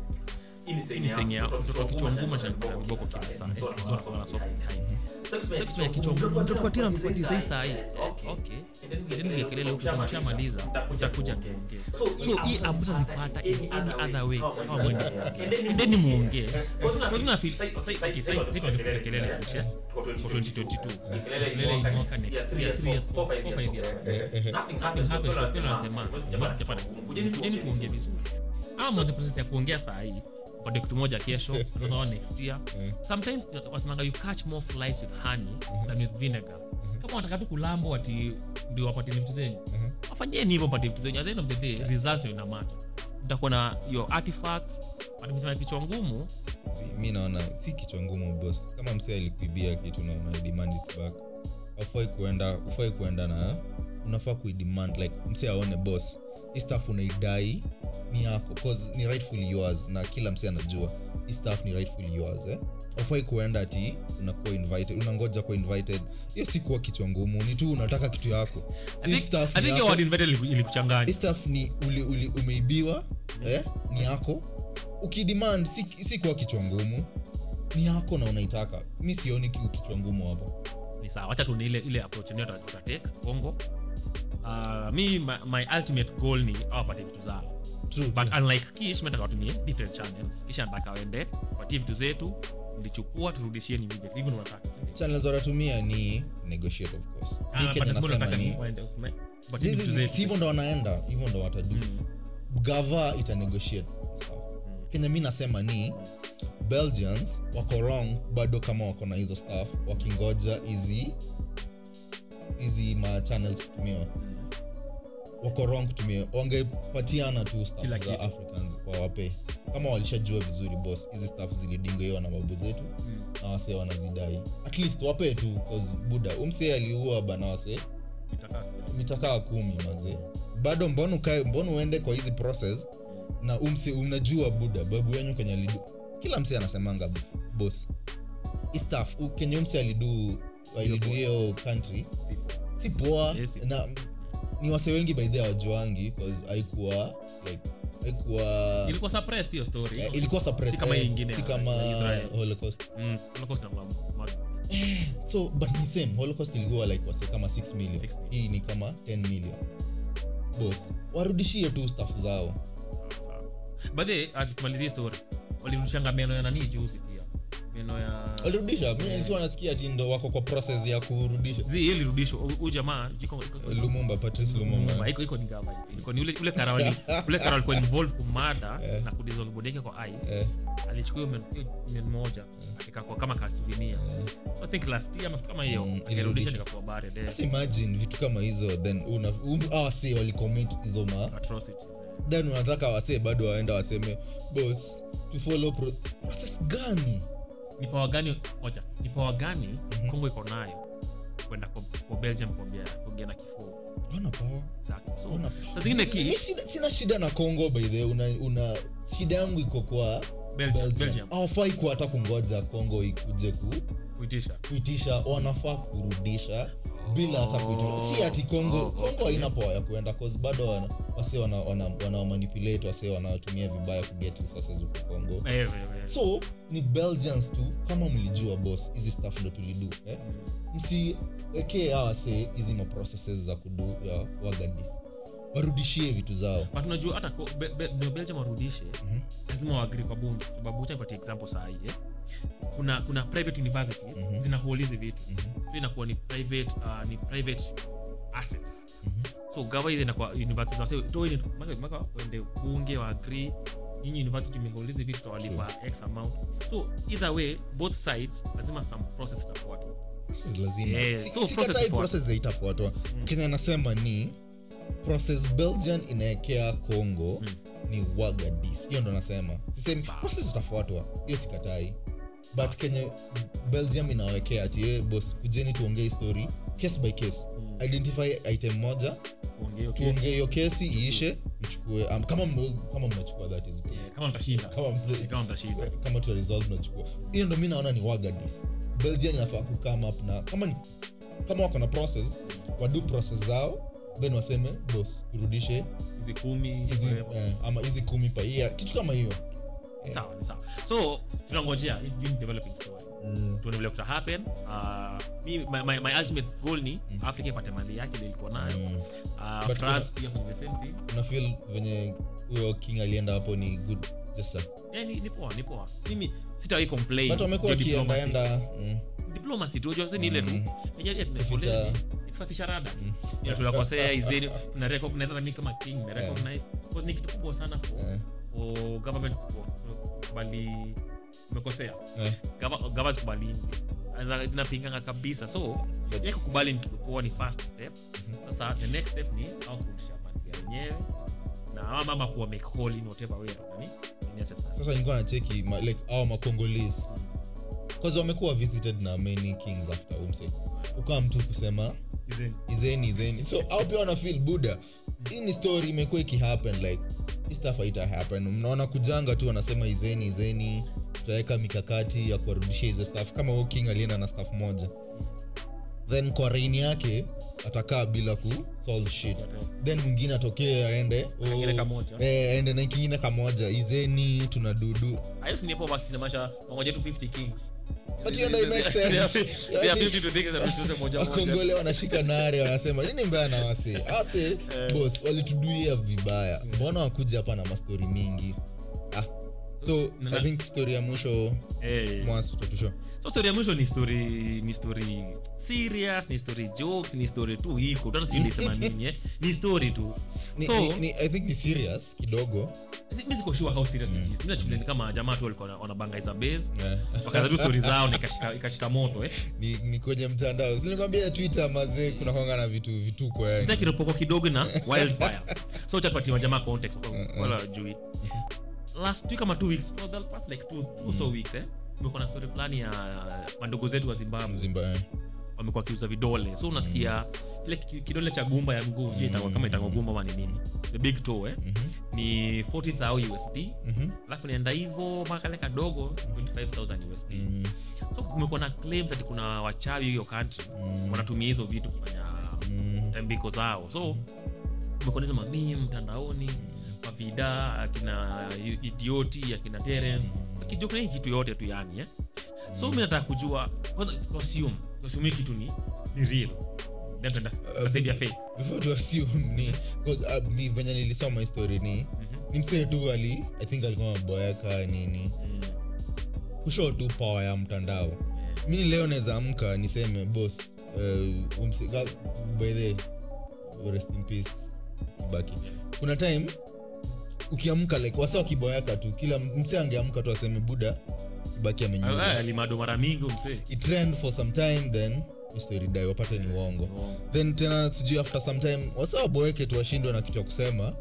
Speaker 2: hii ni senye ya mtoto wa kichwa ngumu cha viboko kila saa Eh, mtoto Sasa kitu ya kichwa ngumu mtakupatia na tupatie sahi sahi okay ndio ile kelele huko kama shamaliza utakuja tuongee so hii hamtazipata in any other way kama mwende endeni muongee kwa nini feel okay sasa hivi tunapiga kelele kesho kwa 2022 kelele inoka next 3 years 4 5 years nothing happens kwa sababu nasema kujeni kujeni tuongee vizuri ama mwanzo process ya kuongea saa hii kitu moja kesho another one next year. Sometimes wasemanga you catch more flies with honey than with vinegar. Kama wanataka tu kulambo ati ndio wapate vitu zenyu wafanyeni hivyo mpate vitu zenyu. At the end of the day result ndio inamata mtakuwa na your artifacts watamesema kichwa ngumu.
Speaker 1: Si, mi naona si kichwa ngumu bos kama msee alikuibia kitu na una demand it back. Ufai kuenda ufai kuenda na unafaa kuidemand like msee aone bos hii staff unaidai ni yako cause ni rightfully yours na kila msi anajua. Hii stuff ni rightfully yours eh? ufai kuenda ati unakuwa invited unangoja kuwa invited. Hiyo si kuwa kichwa ngumu ni tu unataka kitu yako.
Speaker 2: I
Speaker 1: Hii
Speaker 2: I
Speaker 1: ni uli, uli, umeibiwa eh? ni yako. Ukidemand si, si kuwa kichwa ngumu. Ni yako na unaitaka. Mi sioni kiu kichwa ngumu hapo.
Speaker 2: Ni sawa. Wacha tu ni ile ile approach. Ndio tutatake kongo uh, mi my, my ultimate goal ni awapate vitu zao
Speaker 1: True,
Speaker 2: but
Speaker 1: true.
Speaker 2: unlike kish metaka watumie different channels. Kisha nataka waende watie vitu zetu mlichukua turudishieni hivyo
Speaker 1: channels wanatumia ni negotiate of course.
Speaker 2: Ah,
Speaker 1: hivyo ndo wanaenda hivyo ndo watadu
Speaker 2: Mm,
Speaker 1: gava ita negotiate
Speaker 2: mm.
Speaker 1: kenya mi nasema ni belgians wako wrong bado kama wako na hizo staff wakingoja hizi hizi machannels kutumiwa. Kutumiwa wako wrong kutumia wangepatiana tu staff za africans wawape kama walishajua vizuri bos hizi staff zilidingoiwa na babu zetu
Speaker 2: Mm.
Speaker 1: na wasee wanazidai. At least wape tu buda umsee aliua bana wasee. Mitakaa kumi mazee bado mbona ukae mbona uende kwa hizi process na umse unajua buda babu yenyu kenye alidu kila msi anasemanga bos istaf kenye umse alidu alidu hiyo country si poa.
Speaker 2: Yes,
Speaker 1: na ni wase wengi by the wajuangi haikuwa like
Speaker 2: ilikuwa suppressed hiyo story.
Speaker 1: Eh, ilikuwa suppressed,
Speaker 2: Si kama
Speaker 1: eh,
Speaker 2: ingine
Speaker 1: si
Speaker 2: ya-
Speaker 1: kama
Speaker 2: ya Israel.
Speaker 1: holocaust.
Speaker 2: Mm, Holocaust na ma- ma-
Speaker 1: so but ni same holocaust ilikuwa like wase kama 6 million. Hii ni kama 10 million. Bos warudishie tu staff zao.
Speaker 2: By the way, ah, story walirudishanga meno ya nani juzi meno ya
Speaker 1: nilikuwa ati ndo wako kwa process ya kurudisha.
Speaker 2: Zi ilirudishwa. Huyu jamaa iko- iko- iko-
Speaker 1: lumumba patrice lumumba
Speaker 2: Lumumba, iko iko ni gava hiyo. Ni ule ule kara ule kara alikuwa involved kumada
Speaker 1: Eh.
Speaker 2: na kudissolve body yake kwa ice.
Speaker 1: Eh,
Speaker 2: alichukua men- men moja ikakua kama kasuvinia
Speaker 1: eh.
Speaker 2: so i think last year ama kama hiyo
Speaker 1: Mm,
Speaker 2: akirudisha nikakuwa buried there.
Speaker 1: Sasa imagine vitu kama hizo then una ah, wase walicommit hizo ma
Speaker 2: atrocities
Speaker 1: then unataka wasee bado waenda waseme bos to follow process gani
Speaker 2: ni power gani moja ni power gani
Speaker 1: Mhm.
Speaker 2: kongo iko nayo kwenda kwa, belgium kuongea na kifua
Speaker 1: wana
Speaker 2: so zingine ki
Speaker 1: sina, sina shida na congo baidhe una, una shida yangu iko kwa hawafai kuwa hata kungoja congo ikuje ku,
Speaker 2: kuitisha
Speaker 1: kuitisha wanafaa kurudisha bila hata kuitisha si ati kongo
Speaker 2: Oh,
Speaker 1: congo
Speaker 2: okay.
Speaker 1: haina poa ya kuenda cause bado wana, wase wanawamanipulate wana, wana wase wanatumia vibaya kuget resources huko kongo
Speaker 2: yeah, yeah, yeah.
Speaker 1: so ni belgians tu kama mlijua boss hizi staff ndo tulidu eh? msiwekee awase hizi maprocesses za kudu ya wagadis warudishie vitu zao
Speaker 2: but unajua hata Be- Be- belgium warudishe lazima mm-hmm. waagri kwa bunge sababu cha example saa hii eh? Kuna kuna private universities mm-hmm. hold hizi vitu.
Speaker 1: -hmm.
Speaker 2: so inakuwa ni private uh, ni private assets.
Speaker 1: Mhm.
Speaker 2: so gava hizi inakuwa universities. Wase toeni maka maka wende bunge wa agree nyinyi university mmehold hizi vitu tawalipa x amount. So either way both sides lazima some process itafuatwa. Yeah, so
Speaker 1: sikatai
Speaker 2: process
Speaker 1: process zaitafuatwa kenya anasema ni process belgian inaekea congo
Speaker 2: Mm.
Speaker 1: ni wagadis hiyo ndo nasema sisemi process itafuatwa. Hiyo sikatai but kenye belgium inawekea tie bos kujeni tuongee story case by case.
Speaker 2: Mm.
Speaker 1: identify item moja
Speaker 2: Tuongee,
Speaker 1: hiyo kesi iishe mchukue um, kama mna- kama mnachukua that is good.
Speaker 2: Yeah, kama mtashinda.
Speaker 1: Kama
Speaker 2: mtashinda.
Speaker 1: kama tu result mnachukua. Hiyo ndo mi naona ni wagadis belgium inafaa kukam up na kama ni, kama wako na process wadu process zao then waseme bos turudishe
Speaker 2: hizi kumi
Speaker 1: hizi eh, ama hizi kumi paia kitu kama hiyo
Speaker 2: sawa ni sawa. So tunangojea developing story.
Speaker 1: Mm.
Speaker 2: tuone vile kuta happen. Uh, mi, my, my, my ultimate goal ni
Speaker 1: Mm.
Speaker 2: africa ipate mali yake ile ilikuwa nayo.
Speaker 1: Mm.
Speaker 2: uh, france pia the same thing.
Speaker 1: Una feel venye huyo king alienda hapo ni good just a,
Speaker 2: yeah, ni, ni poa ni poa. Mimi sitawai complain
Speaker 1: but wamekuwa
Speaker 2: diplomacy.
Speaker 1: mm.
Speaker 2: diplomacy tu unajua ni ile tu. Yenye ile
Speaker 1: Kuficha-
Speaker 2: tunafoleni ni kusafisha rada.
Speaker 1: Mm.
Speaker 2: tunakosea izeni tuna na mimi kama king na recognize. Because ni kitu kubwa sana for,
Speaker 1: Eh,
Speaker 2: government kubali umekosea.
Speaker 1: Eh,
Speaker 2: gava zinapingana kabisa. So ya kukubali kuwa ni first step. Sasa the next step ni au kurudisha ya wenyewe. Na ama mama kuwa make whole in whatever way nani necessary.
Speaker 1: Sasa nilikuwa nacheki like awa macongolis bcause wamekuwa visited na many kings after umse ukawa mtu kusema
Speaker 2: Izeni.
Speaker 1: izeni so au pia wanafil buda hii ni story imekuwa ikihappen like stuff haita happen mnaona kujanga tu wanasema izeni izeni. Tutaweka mikakati ya kuwarudishia hizo staff kama huyo king alienda na staff moja. Then kwa rein yake atakaa bila ku solve shit. Then mwingine atokee aende oh, eh, aende na kingine kamoja. Izeni tuna dudu
Speaker 2: Hayo si ni hapo basi inamaanisha wangoje tu 50 kings
Speaker 1: But hiyo ndio make sense.
Speaker 2: They are- they are 50 to things and tuuze moja moja.
Speaker 1: wakongole wanashika nare wanasema nini mbaya na wase ase bos walituduia vibaya mbona wakuja hapa na mastori mingi ah. so i think story ya mwisho
Speaker 2: hey.
Speaker 1: mwas utatusho
Speaker 2: so story ya mwisho ni story ni story serious ni story jokes ni story tu iko hata sijui nisema nini eh? Ni story tu.
Speaker 1: Ni,
Speaker 2: so
Speaker 1: ni, ni, i think ni serious kidogo.
Speaker 2: Mimi siko sure how serious it is. Mimi nachukulia ni kama jamaa tu walikuwa wana- wanabangaiza base
Speaker 1: yeah.
Speaker 2: wakaanza tu story zao na ikashika ikashika moto eh?
Speaker 1: Ni, ni kwenye mtandao. Sinikwambia twitter mazee kuna kwanga na vitu vituko
Speaker 2: sasa kiropoko kidogo na wildfire. So chapatia jamaa context wala jui last week kama two weeks no, the past like two, two so weeks eh kumekuwa na stori fulani ya mandugu zetu wa zimbabwe.
Speaker 1: Mzimba eh.
Speaker 2: wamekuwa wakiuza vidole. So unasikia ile kidole cha gumba ya mguu mm. itakuwa- kama itakuwa gumba ama ni nini. The big toe eh? ni 40000 usd
Speaker 1: Mhm.
Speaker 2: alafu nienda hivo mpaka kale kadogo 25000 usd
Speaker 1: Mm,
Speaker 2: so kumekuwa na claims ati kuna wachawi hiyo country.
Speaker 1: Mm,
Speaker 2: wanatumia hizo vitu kufanya
Speaker 1: mm,
Speaker 2: tambiko zao. So kumekuwa na hizo mamii mtandaoni mavida akina idioti akina terence. Akijokna hii kitu yote tu yani eh? so mi nataka kujua assume hii kitu ni ni real
Speaker 1: uh, mi venye nilisoma histori ni
Speaker 2: Mhm.
Speaker 1: ni msee tu ali i think alikuwa maboeka nini
Speaker 2: Mm.
Speaker 1: tu power ya mtandao mi leo naweza amka niseme bos uh, umse, by the rest in peace baki kuna time ukiamka like wasa wakiboeka tu kila mse angeamka tu aseme buda baki
Speaker 2: Ah, mara mingi mse.
Speaker 1: Itrend for some time then history wapate ni uongo. Then tena sijui after some time wasa waboeke tu washindwe na kitu ya kusema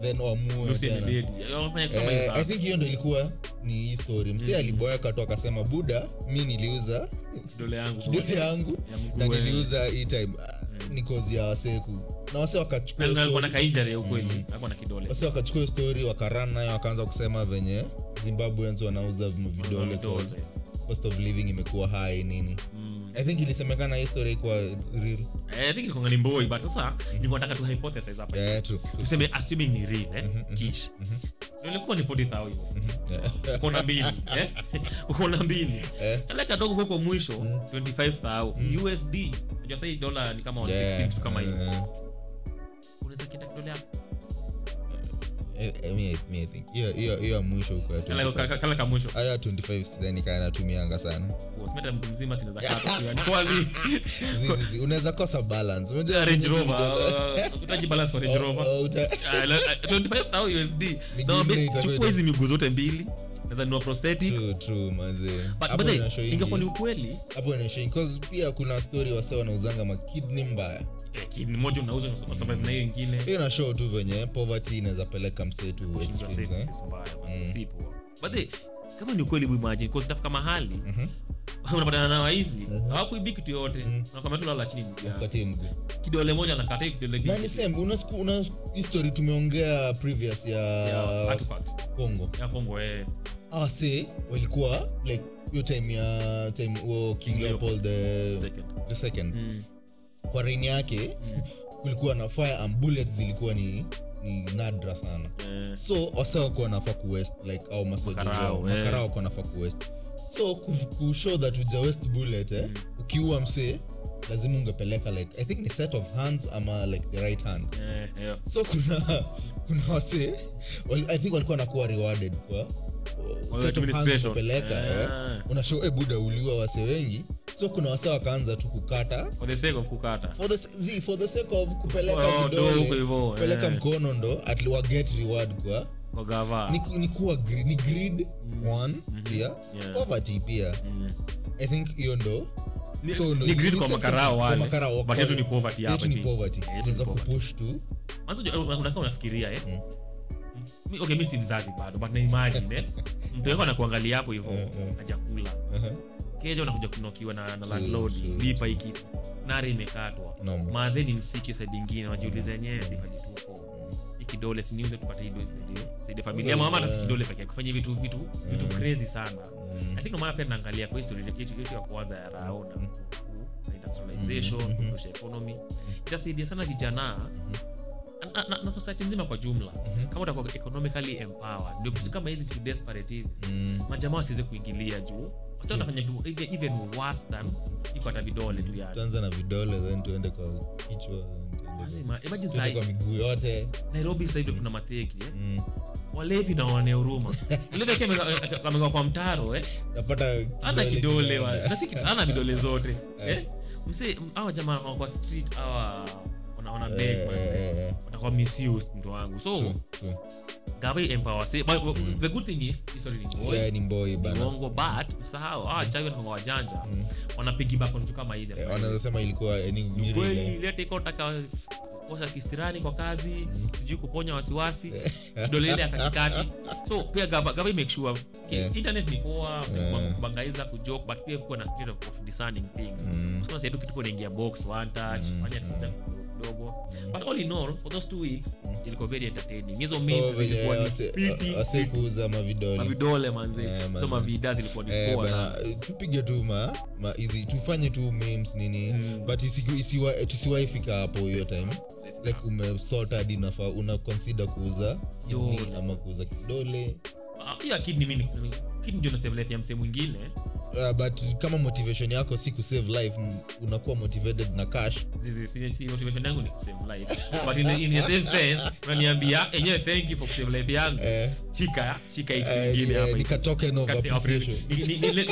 Speaker 1: then wamue Eh, i think hiyo ndo ilikuwa ni hii story. Msee aliboeka tu akasema buda mi niliuza
Speaker 2: kidole yangu.
Speaker 1: yangu na niliuza hii time. Ah, ni kozi ya waseku na wase wakachukua
Speaker 2: Na- na alikuwa na
Speaker 1: story-
Speaker 2: kainjari ya ukweli. Alikuwa na kidole.
Speaker 1: Wase wakachukua story wakaran nayo wakaanza kusema venye zimbabweans wanauza vidole
Speaker 2: Vidole.
Speaker 1: cost of living imekuwa hai nini.
Speaker 2: Mm.
Speaker 1: I think ilisemekana hii story kwa real.
Speaker 2: Eh, I think ilikuwa ni mboi but sasa nilikuwa nataka tu hypothesize hapa.
Speaker 1: Yeah, true, true.
Speaker 2: tuseme assuming ni real eh kish. ndio ilikuwa ni 40000
Speaker 1: Yeah.
Speaker 2: uko na mbili eh? Uko na mbili.
Speaker 1: Eh,
Speaker 2: like kadogo huko mwisho 25000 USD unajua sasa dola ni kama 160
Speaker 1: yeah,
Speaker 2: kama hiyo.
Speaker 1: Yeah.
Speaker 2: unaweza kienda kidole hapo
Speaker 1: hiyo- hiyo mwisho huko ya 25.
Speaker 2: kale kale mwisho.
Speaker 1: Haya 25 sidhani kaa natumianga sana.
Speaker 2: Usimeta mtu mzima
Speaker 1: unaweza kosa balance. Unajua
Speaker 2: Range
Speaker 1: hizi
Speaker 2: Rover.
Speaker 1: vidole-
Speaker 2: utaji balance for Range
Speaker 1: Oh,
Speaker 2: Rover.
Speaker 1: oh, uta-
Speaker 2: la- 25000 USD
Speaker 1: Miguu
Speaker 2: na
Speaker 1: nne itakuwa
Speaker 2: chukua hizi miguu zote mbili ingekuwa ni ukweli
Speaker 1: hapo inashow pia kuna story wase wanauzanga makidni mbaya.
Speaker 2: Eh, moja unauza na hiyo ingine.
Speaker 1: Hiyo inashow tu venye poverty inaweza peleka msee tu
Speaker 2: kushindwa
Speaker 1: extremes, eh.
Speaker 2: eh, kama ni ukweli itafika mahali
Speaker 1: Mhm.
Speaker 2: unapatana na waizi hawakuibi kitu yote. Nakwambia tu lala chini kidole moja nakata kidole
Speaker 1: na
Speaker 2: kingine.
Speaker 1: ni same una, una history tumeongea previous ya
Speaker 2: artifact. ya Kongo eh
Speaker 1: awase walikuwa like hiyo time ya time huo king leopold the,
Speaker 2: second.
Speaker 1: the second.
Speaker 2: Mm.
Speaker 1: kwa reini yake kulikuwa na fire and bullet zilikuwa ni, ni nadra sana.
Speaker 2: Yeah.
Speaker 1: so wasa wakuwa wanafaa kuwest like au masoja
Speaker 2: Makarao,
Speaker 1: wao,
Speaker 2: eh.
Speaker 1: makarao wakuwa wanafaa kuwest so ku, ku that uja west bullet eh, ukiua msee lazima ungepeleka like i think ni set of hands ama like the right hand
Speaker 2: yeah, yeah.
Speaker 1: so kuna kuna wase well, i think walikuwa nakuwa rewarded kwa kupeleka eh.
Speaker 2: Ah.
Speaker 1: unashow e buda uliwa wase wengi so kuna wase wakaanza tu kukata
Speaker 2: for the sake of kukata
Speaker 1: for the, zi, for the sake of kupeleka
Speaker 2: Oh,
Speaker 1: vidole kupeleka
Speaker 2: eh.
Speaker 1: mkono ndo atliwa get reward kwa ni, ni kuwa gri- ni greed one pia
Speaker 2: Yeah.
Speaker 1: poverty pia
Speaker 2: Mm.
Speaker 1: i think hiyo ndo so
Speaker 2: ni greed kwa makarao wale. But yetu ni poverty hapa
Speaker 1: ni poverty.
Speaker 2: Yetu ni
Speaker 1: tunaweza
Speaker 2: poverty.
Speaker 1: kupush tu
Speaker 2: Mwanzo unajua- unafikiria eh?
Speaker 1: Mm.
Speaker 2: Mi- okay mi si mzazi bado but na imagine eh? Mtu wako anakuangalia hapo hivyo
Speaker 1: Mm, mm.
Speaker 2: na chakula.
Speaker 1: Aha.
Speaker 2: keja unakuja kunokiwa na, na landlord lipa hiki nari imekatwa.
Speaker 1: Naam.
Speaker 2: maadhe ni msiki side ingine wajiuliza yenyewe lipajituko kidole siniuze tupate hii do- ndio, familia. Ama ama hata si kidole pekee kufanya vitu vitu vitu crazy sana.
Speaker 1: Mm.
Speaker 2: i think ndio maana pia naangalia kwa history yetu yetu ya kwanza ya rao na
Speaker 1: Mhm.
Speaker 2: industrialization
Speaker 1: Mhm.
Speaker 2: kudosha economy. Itasaidia sana vijana na, na, na society nzima kwa jumla.
Speaker 1: Mhm.
Speaker 2: kama utakuwa economically empowered ndio kitu kama hizi vitu desperate hivi
Speaker 1: Mm.
Speaker 2: majamaa wasiweze kuingilia juu. Wasi wanafanya even- even worse than iko hata vidole tu yani.
Speaker 1: Tuanza na vidole then tuende kwa kichwa miguu yote
Speaker 2: nairobi sasa hivi kuna matheki eh?
Speaker 1: Mm.
Speaker 2: walevi na wane huruma kwa mtaro eh? ana kidole ana vidole zote
Speaker 1: Eh.
Speaker 2: eh? awa jamaa kwa street awa
Speaker 1: Eh,
Speaker 2: beg
Speaker 1: eh,
Speaker 2: manze.
Speaker 1: eh, eh.
Speaker 2: watakuwa misused mtu wangu so
Speaker 1: True, true.
Speaker 2: gawa empower say but
Speaker 1: Mm.
Speaker 2: the good thing is history ni boy
Speaker 1: Yeah, ni mboi bana
Speaker 2: uongo but usahau awa chawi na wajanja
Speaker 1: Mm.
Speaker 2: wanapigibak vitu kama hizi
Speaker 1: Eh, wanaweza sema ilikuwa eh, ni- ni
Speaker 2: Ni kweli
Speaker 1: real, eh.
Speaker 2: taka kosa kisirani kwa kazi sijui kuponya wasiwasi kidole ile ya katikati so pia gava gava make sure
Speaker 1: Yeah.
Speaker 2: internet ni poa
Speaker 1: Yeah.
Speaker 2: kubangaiza kujoke but pia kuwa na spirit of, of discerning things
Speaker 1: Mm.
Speaker 2: sasa kitu unaingia box one touch
Speaker 1: Mm.
Speaker 2: fanya
Speaker 1: Mm.
Speaker 2: Kidogo.
Speaker 1: Mm.
Speaker 2: but all in all for those two weeks
Speaker 1: Mm.
Speaker 2: ilikuwa very entertaining. Hizo
Speaker 1: Oh,
Speaker 2: zilikuwa
Speaker 1: mavidole.
Speaker 2: Mavidole manze
Speaker 1: Eh,
Speaker 2: mavida zilikuwa ni
Speaker 1: Eh, eh, tupige tu ma, ma hizi tufanye tu memes nini.
Speaker 2: Mm.
Speaker 1: but tusiwaifika hapo hiyo time. Like umesota hadi unafaa una consider kuuza ama kuuza kidole.
Speaker 2: Ah, hiyo akidi ni mimi kidi ndio na save life mwingine
Speaker 1: uh, but kama motivation yako si kusave life unakuwa motivated na cash.
Speaker 2: Motivation yangu ni kusave life. But in the, in the same sense unaniambia enyewe thank you for kusave life yangu.
Speaker 1: Eh,
Speaker 2: chika shika hiki
Speaker 1: eh,
Speaker 2: kingine
Speaker 1: eh,
Speaker 2: hapa
Speaker 1: ni token of appreciation.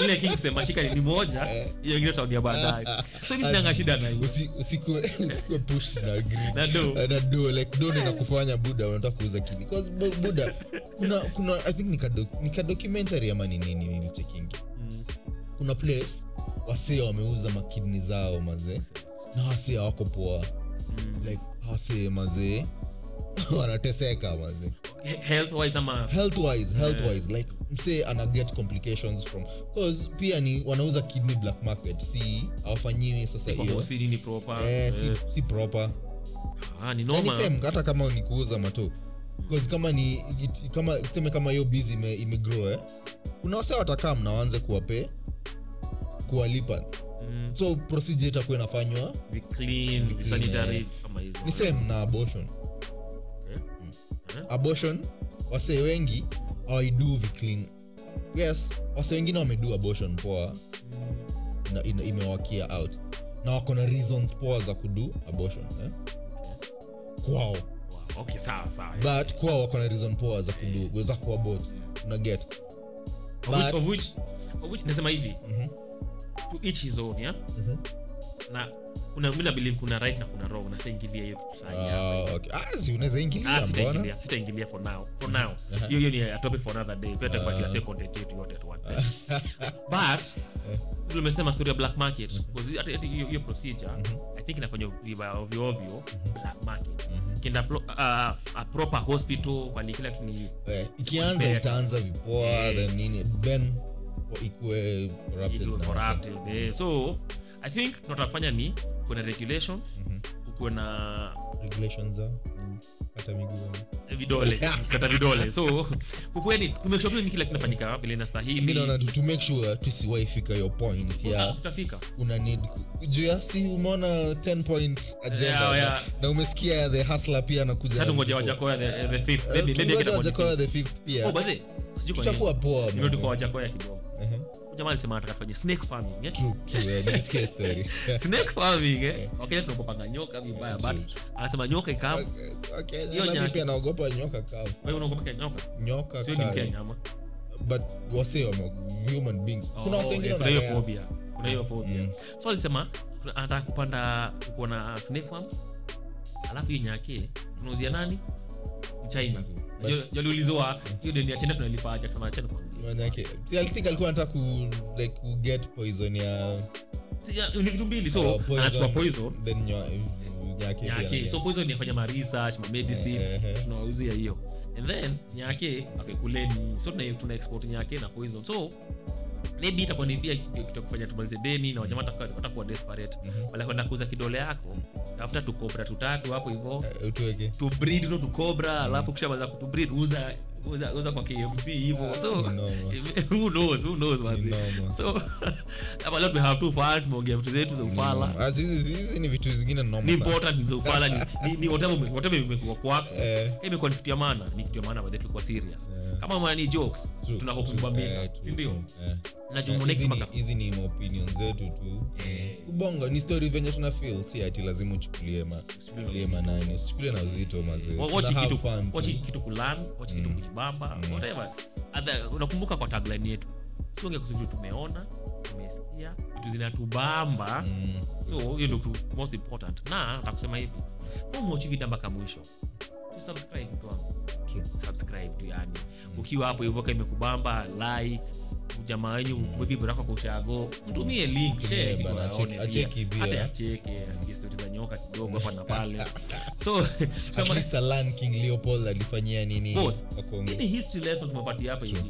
Speaker 2: Ile king kusema chika ni moja
Speaker 1: Eh.
Speaker 2: hiyo nyingine tutaongea baadaye. So mimi sina shida na hiyo.
Speaker 1: Usi- usikue usikue push na green
Speaker 2: na do.
Speaker 1: Na do like do inakufanya buda unataka kuuza kini because buda kuna kuna i think nika doc- nika documentary ama ni nini nilichekingi. Kuna place wasee wameuza makidni zao mazee na wasee wako poa.
Speaker 2: Mm.
Speaker 1: like wasee mazee wanateseka mazee
Speaker 2: He- health wise ama
Speaker 1: like msee ana get complications from cause pia ni wanauza kidney black market. Si awafanyiwi sasa hiyo.
Speaker 2: proper.
Speaker 1: Eh, si,
Speaker 2: eh,
Speaker 1: si proper.
Speaker 2: Ah ni normal.
Speaker 1: hata kama ni kuuza mato Because kama ni kama tuseme kama hiyo bizi ime, imegrow eh kuna wase watakaa mnawanze kuwape kuwalipa
Speaker 2: Mm.
Speaker 1: so procedure itakuwa inafanywa eh. ni same na abortion
Speaker 2: Eh? Eh?
Speaker 1: abortion wasee wengi hawaidu viclean yes wasee wengine wamedu abortion poa mm. imewakia out na wako na reasons poa za kudu abortion eh? kwao
Speaker 2: Wow, okay sawa sawa.
Speaker 1: But kuwa wako na reason poa za kudu za kuabort una get.
Speaker 2: Of which-
Speaker 1: but-
Speaker 2: of which- of which nasema hivi.
Speaker 1: Mhm,
Speaker 2: to each his own yeah?
Speaker 1: Mhm.
Speaker 2: na kuna mimi na believe kuna right na kuna wrong. Na sitaingilia hiyo kitu sahi hapa
Speaker 1: okay. Ah, si unaweza ingilia
Speaker 2: Ah,
Speaker 1: mbona?
Speaker 2: sitaingilia sitaingilia for now. For now. Hiyo hiyo ni a topic for another day. Pia tutakuwa kila siku content yote at once but vile story ya black market because hata hata hiyo hiyo procedure i think inafanywa vibaya ovyo ovyo black market Pro, uh, a proper hospital wali kila kitu
Speaker 1: Eh, ikianza itaanza vipoa
Speaker 2: Eh.
Speaker 1: then nini then ikue corrupted ikuwe
Speaker 2: corrupted eh. so i think tunatafanya ni kuna regulations
Speaker 1: Mhm.
Speaker 2: kukuwe na
Speaker 1: regulations za kata miguu.
Speaker 2: Vidole kata vidole. So kukuweni kumekisha ni kila kinafanyika vile inastahili.
Speaker 1: Naona to make sure tusiwaifika your point ya
Speaker 2: tutafika
Speaker 1: una need juu ya si umeona 10 point agenda
Speaker 2: Yeah, yeah.
Speaker 1: na umesikia the hustler pia anakuja
Speaker 2: tatu ngoja wajakoya the, the fifth. Maybe maybe
Speaker 1: wajakoya the fifth. pia
Speaker 2: oh by the way,
Speaker 1: tutakuwa poa
Speaker 2: nimerudi wajakoya kidogo
Speaker 1: Ehe.
Speaker 2: jamaa alisema nataka tufanye snake farming eh?
Speaker 1: True, true, yeah, nilisikia story.
Speaker 2: snake farming eh? Wakenya tunakopanga nyoka vibaya
Speaker 1: True.
Speaker 2: but anasema nyoka ikavu
Speaker 1: Okay,
Speaker 2: Hiyo nyaki.
Speaker 1: pia naogopa nyoka kavu
Speaker 2: wewe unaogopa nyoka.
Speaker 1: Nyoka
Speaker 2: sio ni mkenya ama?
Speaker 1: But wase wa human beings. Kuna wase
Speaker 2: Oh,
Speaker 1: wengine
Speaker 2: eh, hiyo phobia. Kuna hiyo phobia.
Speaker 1: Mm.
Speaker 2: so alisema anataka kupanda uko na snake farms. Alafu hiyo nyake tunauzia nani? Mchina jaliulizwa hiyo deni ya china tunalipa aje? Akasema achana
Speaker 1: Manyake. See, I think alikuwa anataka ku like ku get poison ya
Speaker 2: ni vitu mbili so
Speaker 1: Oh,
Speaker 2: anachukua poison.
Speaker 1: Then nyo- nyake pia
Speaker 2: nyake.
Speaker 1: na-
Speaker 2: so poison yafanya maresearch mamedicine
Speaker 1: Eh, eh.
Speaker 2: tunawauzia hiyo. And then nyake okay, so tuna, tuna export nyake na poison. So maybe itakuwa ni pia kitu kitu kufanya tumalize deni na wajamaa watakuwa- watakuwa desperate.
Speaker 1: Mhm.
Speaker 2: wala kwenda kuuza kidole yako tafuta tukobra tutatu hapo hivyo
Speaker 1: Eh, utuweke.
Speaker 2: Tubreed no tukobra alafu kishamaliza kutubrid uza uza, uza kwa KMC hivo so who knows who knows
Speaker 1: Ni
Speaker 2: so kama leo tumehave tu fun tumeongea vitu zetu za ufala
Speaker 1: Ah, hizi ni vitu zingine
Speaker 2: ni important za ufala ni, ni, ni whatever whatever imekuwa kwako.
Speaker 1: Eh,
Speaker 2: imekuwa ni kitu ya maana ni kitu ya maana serious.
Speaker 1: Eh,
Speaker 2: kama mwana ni jokes tuna hope mbambika
Speaker 1: sindio true,
Speaker 2: na
Speaker 1: hizi ni-
Speaker 2: mpaka
Speaker 1: hizi ni opinion zetu tu.
Speaker 2: Eh.
Speaker 1: kubonga ni story venye tuna feel. Si ati lazima uchukulie uchukulie manani. Usichukulie na uzito mazee.
Speaker 2: Wa- watch
Speaker 1: Tuna have
Speaker 2: kitu
Speaker 1: fun tu.
Speaker 2: watch kitu kulan kitu
Speaker 1: Mm.
Speaker 2: kujibamba
Speaker 1: Mm.
Speaker 2: unakumbuka kwa tagline yetu. Sionge kuhusu tumeona tumesikia vitu zinatubamba.
Speaker 1: Mm,
Speaker 2: so hiyo ndo most important. Na takusema hivi. Umochi vitambaka mwisho. Subscribe
Speaker 1: tu
Speaker 2: subscribe tu yani. Ukiwa hapo hivyo imekubamba like jamaa wenyu maybe kushago mtumie link hata asikie za nyoka kidogo hapa na pale. So
Speaker 1: alifanyia
Speaker 2: history lesson tumepatia hapa hivi.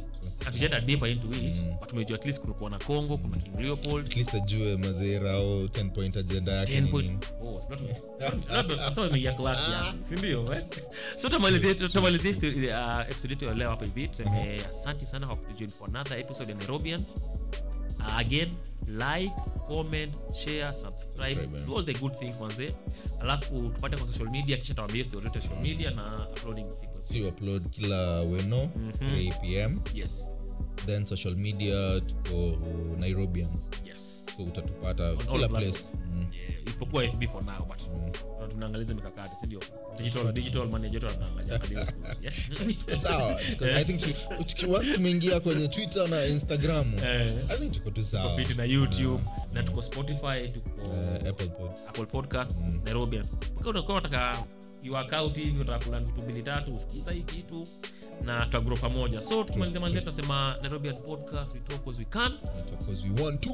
Speaker 2: Hatujaenda deeper into it
Speaker 1: Mm.
Speaker 2: but tumejua at least kulikuwa na Congo kuna King Leopold.
Speaker 1: At least ajue mazera au 10 point agenda yake
Speaker 2: 10 point oh not not not imeingia class ya si ndio eh? So tumalizie tumalizie uh, episode yetu leo hapa hivi. Tuseme asante sana kwa kujoin for another episode ya Nairobians. Uh, again like comment share subscribe. Do all the good things manze. Alafu tupate kwa social media kisha tawambia story yetu social media na uploading siku
Speaker 1: si upload kila weno
Speaker 2: Mhm.
Speaker 1: 3 pm
Speaker 2: yes.
Speaker 1: Then social media tuko nairobians.
Speaker 2: Yes.
Speaker 1: So utatupata kila place. mm.
Speaker 2: yeah, isipokuwa fb for now but
Speaker 1: Mm.
Speaker 2: Tuna- tunaangaliza mikakati sindio yeah?
Speaker 1: tumeingia kwenye twitter na instagram.
Speaker 2: Eh,
Speaker 1: tuko tu
Speaker 2: tuko na youtube na tuko spotify tuko
Speaker 1: Eh, apple pod.
Speaker 2: Apple podcast
Speaker 1: Mm.
Speaker 2: nairobi. Unakuwa unataka hivi unataka vitu mbili tatu usikiza hii kitu na tutagro pamoja. So tukimalizia manzia tunasema nairobian podcast we talk as we can.
Speaker 1: Because we want to